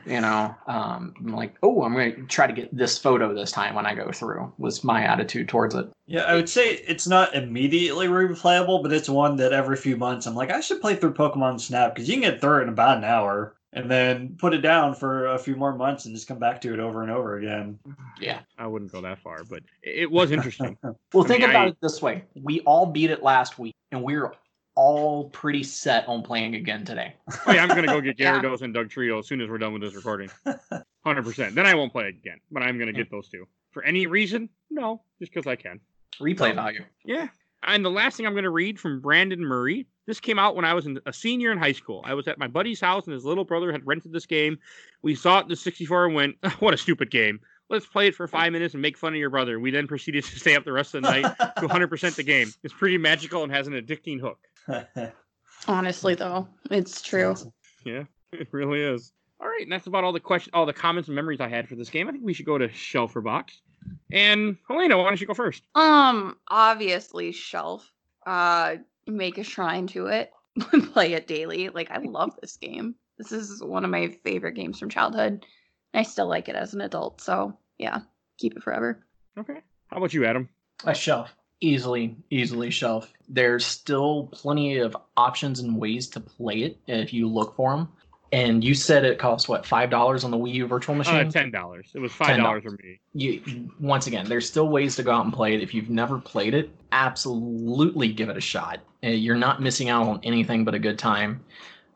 You know um I'm like oh i'm gonna try to get this photo this time when i go through was my attitude towards it. Yeah, I would say it's not immediately replayable, but it's one that every few months I'm like, I should play through Pokemon Snap because you can get through it in about an hour and then put it down for a few more months and just come back to it over and over again. yeah I wouldn't go that far, but it it was interesting. <laughs> well I think mean, about I- it this way we all beat it last week and we're all pretty set on playing again today Oh yeah, I'm gonna go get <laughs> Yeah. Gyarados and Dugtrio as soon as we're done with this recording. Hundred percent. Then I won't play again, but I'm gonna get those two. For any reason? No, just because I can. replay value Yeah. And the last thing I'm gonna read from Brandon Murray. This came out when I was in, a senior in high school. I was at my buddy's house, and his little brother had rented this game. We saw it in the 64 and went, "What a stupid game! Let's play it for five minutes and make fun of your brother." We then proceeded to stay up the rest of the night to <laughs> 100% the game. It's pretty magical and has an addicting hook. <laughs> Honestly, though, it's true. Yeah, <laughs> it really is. All right, and that's about all the questions, all the comments and memories I had for this game. I think we should go to Shelf or Box. And Helena, why don't you go first? Um, obviously, shelf. Uh, make a shrine to it. <laughs> and Play it daily. Like I love this game. This is one of my favorite games from childhood. I still like it as an adult. So yeah, keep it forever. Okay. How about you, Adam? a shelf easily easily shelf there's still plenty of options and ways to play it if you look for them and you said it cost what five dollars on the wii u virtual machine Uh, ten dollars. It was five dollars for me. you once again there's still ways to go out and play it if you've never played it absolutely give it a shot Uh, you're not missing out on anything but a good time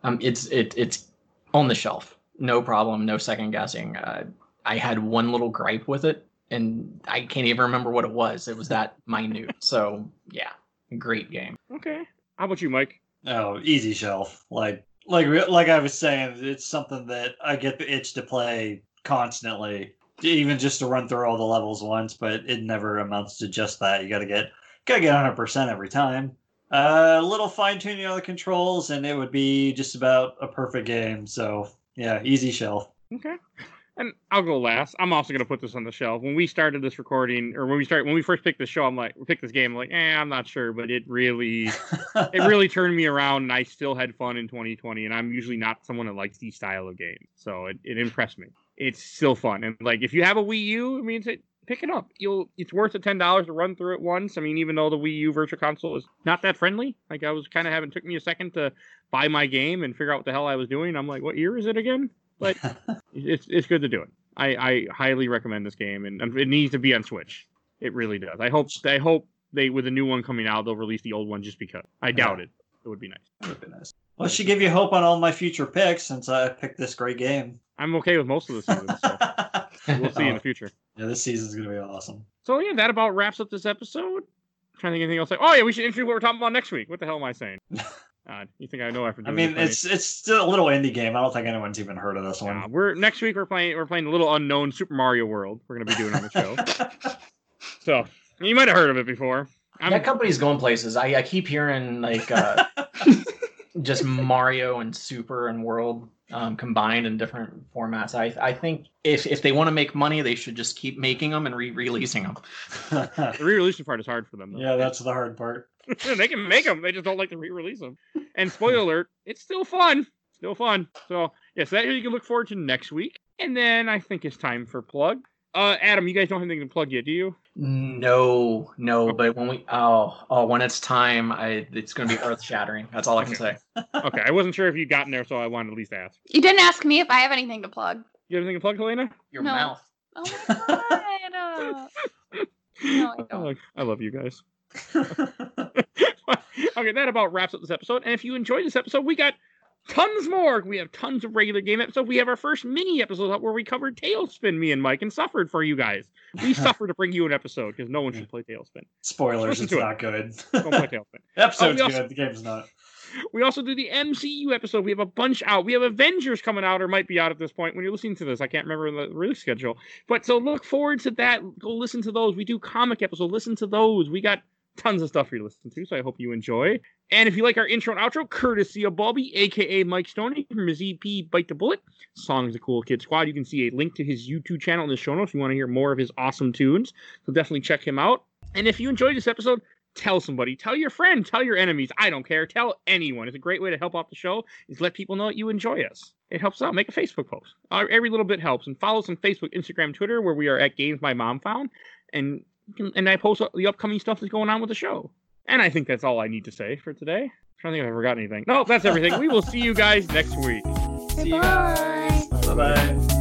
um, it's it, it's on the shelf no problem no second guessing uh, i had one little gripe with it and i can't even remember what it was it was that minute so yeah great game Okay. How about you, Mike? Oh, easy shelf. Like like like I was saying, it's something that I get the itch to play constantly. even just to run through all the levels once, but it never amounts to just that. You got to get gotta get 100 percent every time. A uh, little fine tuning on the controls, and it would be just about a perfect game. So yeah, easy shelf. Okay. And I'll go last. I'm also gonna put this on the shelf. When we started this recording, or when we start, when we first picked the show, I'm like, picked this game. I'm like, eh, I'm not sure, but it really, it <laughs> really turned me around, and I still had fun in 2020. And I'm usually not someone that likes these style of games, so it, it impressed me. It's still fun, and like if you have a Wii U, it means it pick it up. You'll it's worth the ten dollars to run through it once. I mean, even though the Wii U Virtual Console is not that friendly, like I was kind of having took me a second to buy my game and figure out what the hell I was doing. I'm like, what year is it again? But <laughs> it's it's good to do it. I, I highly recommend this game, and um, it needs to be on Switch. It really does. I hope I hope they with a new one coming out, they'll release the old one just because. I doubt it. It would be nice. It would be nice. Well, she give you hope on all my future picks since I picked this great game. I'm okay with most of the seasons. So <laughs> we'll see in the future. Yeah, this season's gonna be awesome. So yeah, that about wraps up this episode. I'm trying to think anything else. oh yeah, we should introduce what we're talking about next week. What the hell am I saying? <laughs> Uh, you think I know after? I mean, it's it's still a little indie game. I don't think anyone's even heard of this one. We're next week. We're playing. We're playing a little unknown Super Mario World. We're gonna be doing on the show. <laughs> so you might have heard of it before. I'm, that company's going places. I, I keep hearing like uh, <laughs> just Mario and Super and World um, combined in different formats. I I think if if they want to make money, they should just keep making them and re-releasing them. the re-releasing part is hard for them. Though. Yeah, that's the hard part. <laughs> they can make them. They just don't like to re-release them. And spoiler alert, it's still fun. Still fun. So yes, that you can look forward to next week. And then I think it's time for plug. Uh, Adam, you guys don't have anything to plug yet, do you? No, no. But when we oh oh when it's time, I it's going to be earth shattering. That's all I can say. <laughs> okay, I wasn't sure if you'd gotten there, so I wanted at least ask. You didn't ask me if I have anything to plug. You have anything to plug, Helena? Your no. mouth. Oh my god. <laughs> no, I don't. I love you guys. <laughs> okay, that about wraps up this episode. And if you enjoyed this episode, we got tons more. We have tons of regular game episodes. We have our first mini episode where we covered TaleSpin, me and Mike, and suffered for you guys. We <laughs> suffered to bring you an episode because no one should play TaleSpin. Spoilers, it's not it. good. Don't play. <laughs> Episode's uh, also, good, the game's not. We also do the MCU episode. We have a bunch out. We have Avengers coming out or might be out at this point when you're listening to this. I can't remember the release schedule. But so look forward to that. Go listen to those. We do comic episodes. Listen to those. We got tons of stuff for you to listen to, so I hope you enjoy. And if you like our intro and outro, courtesy of Bulby, aka Mike Stoney from his EP Bite the Bullet, Songs the Cool Kid Squad. You can see a link to his YouTube channel in the show notes if you want to hear more of his awesome tunes. So definitely check him out. And if you enjoyed this episode, tell somebody, tell your friend, tell your enemies. I don't care. Tell anyone. It's a great way to help out the show. Is let people know that you enjoy us. It helps out. Make a Facebook post. Uh, every little bit helps. And follow us on Facebook, Instagram, Twitter, where we are at Games My Mom Found. And and I post the upcoming stuff that's going on with the show. And I think that's all I need to say for today. I'm trying to think if I forgot anything. No, that's everything. we will see you guys next week. See you guys. Bye bye.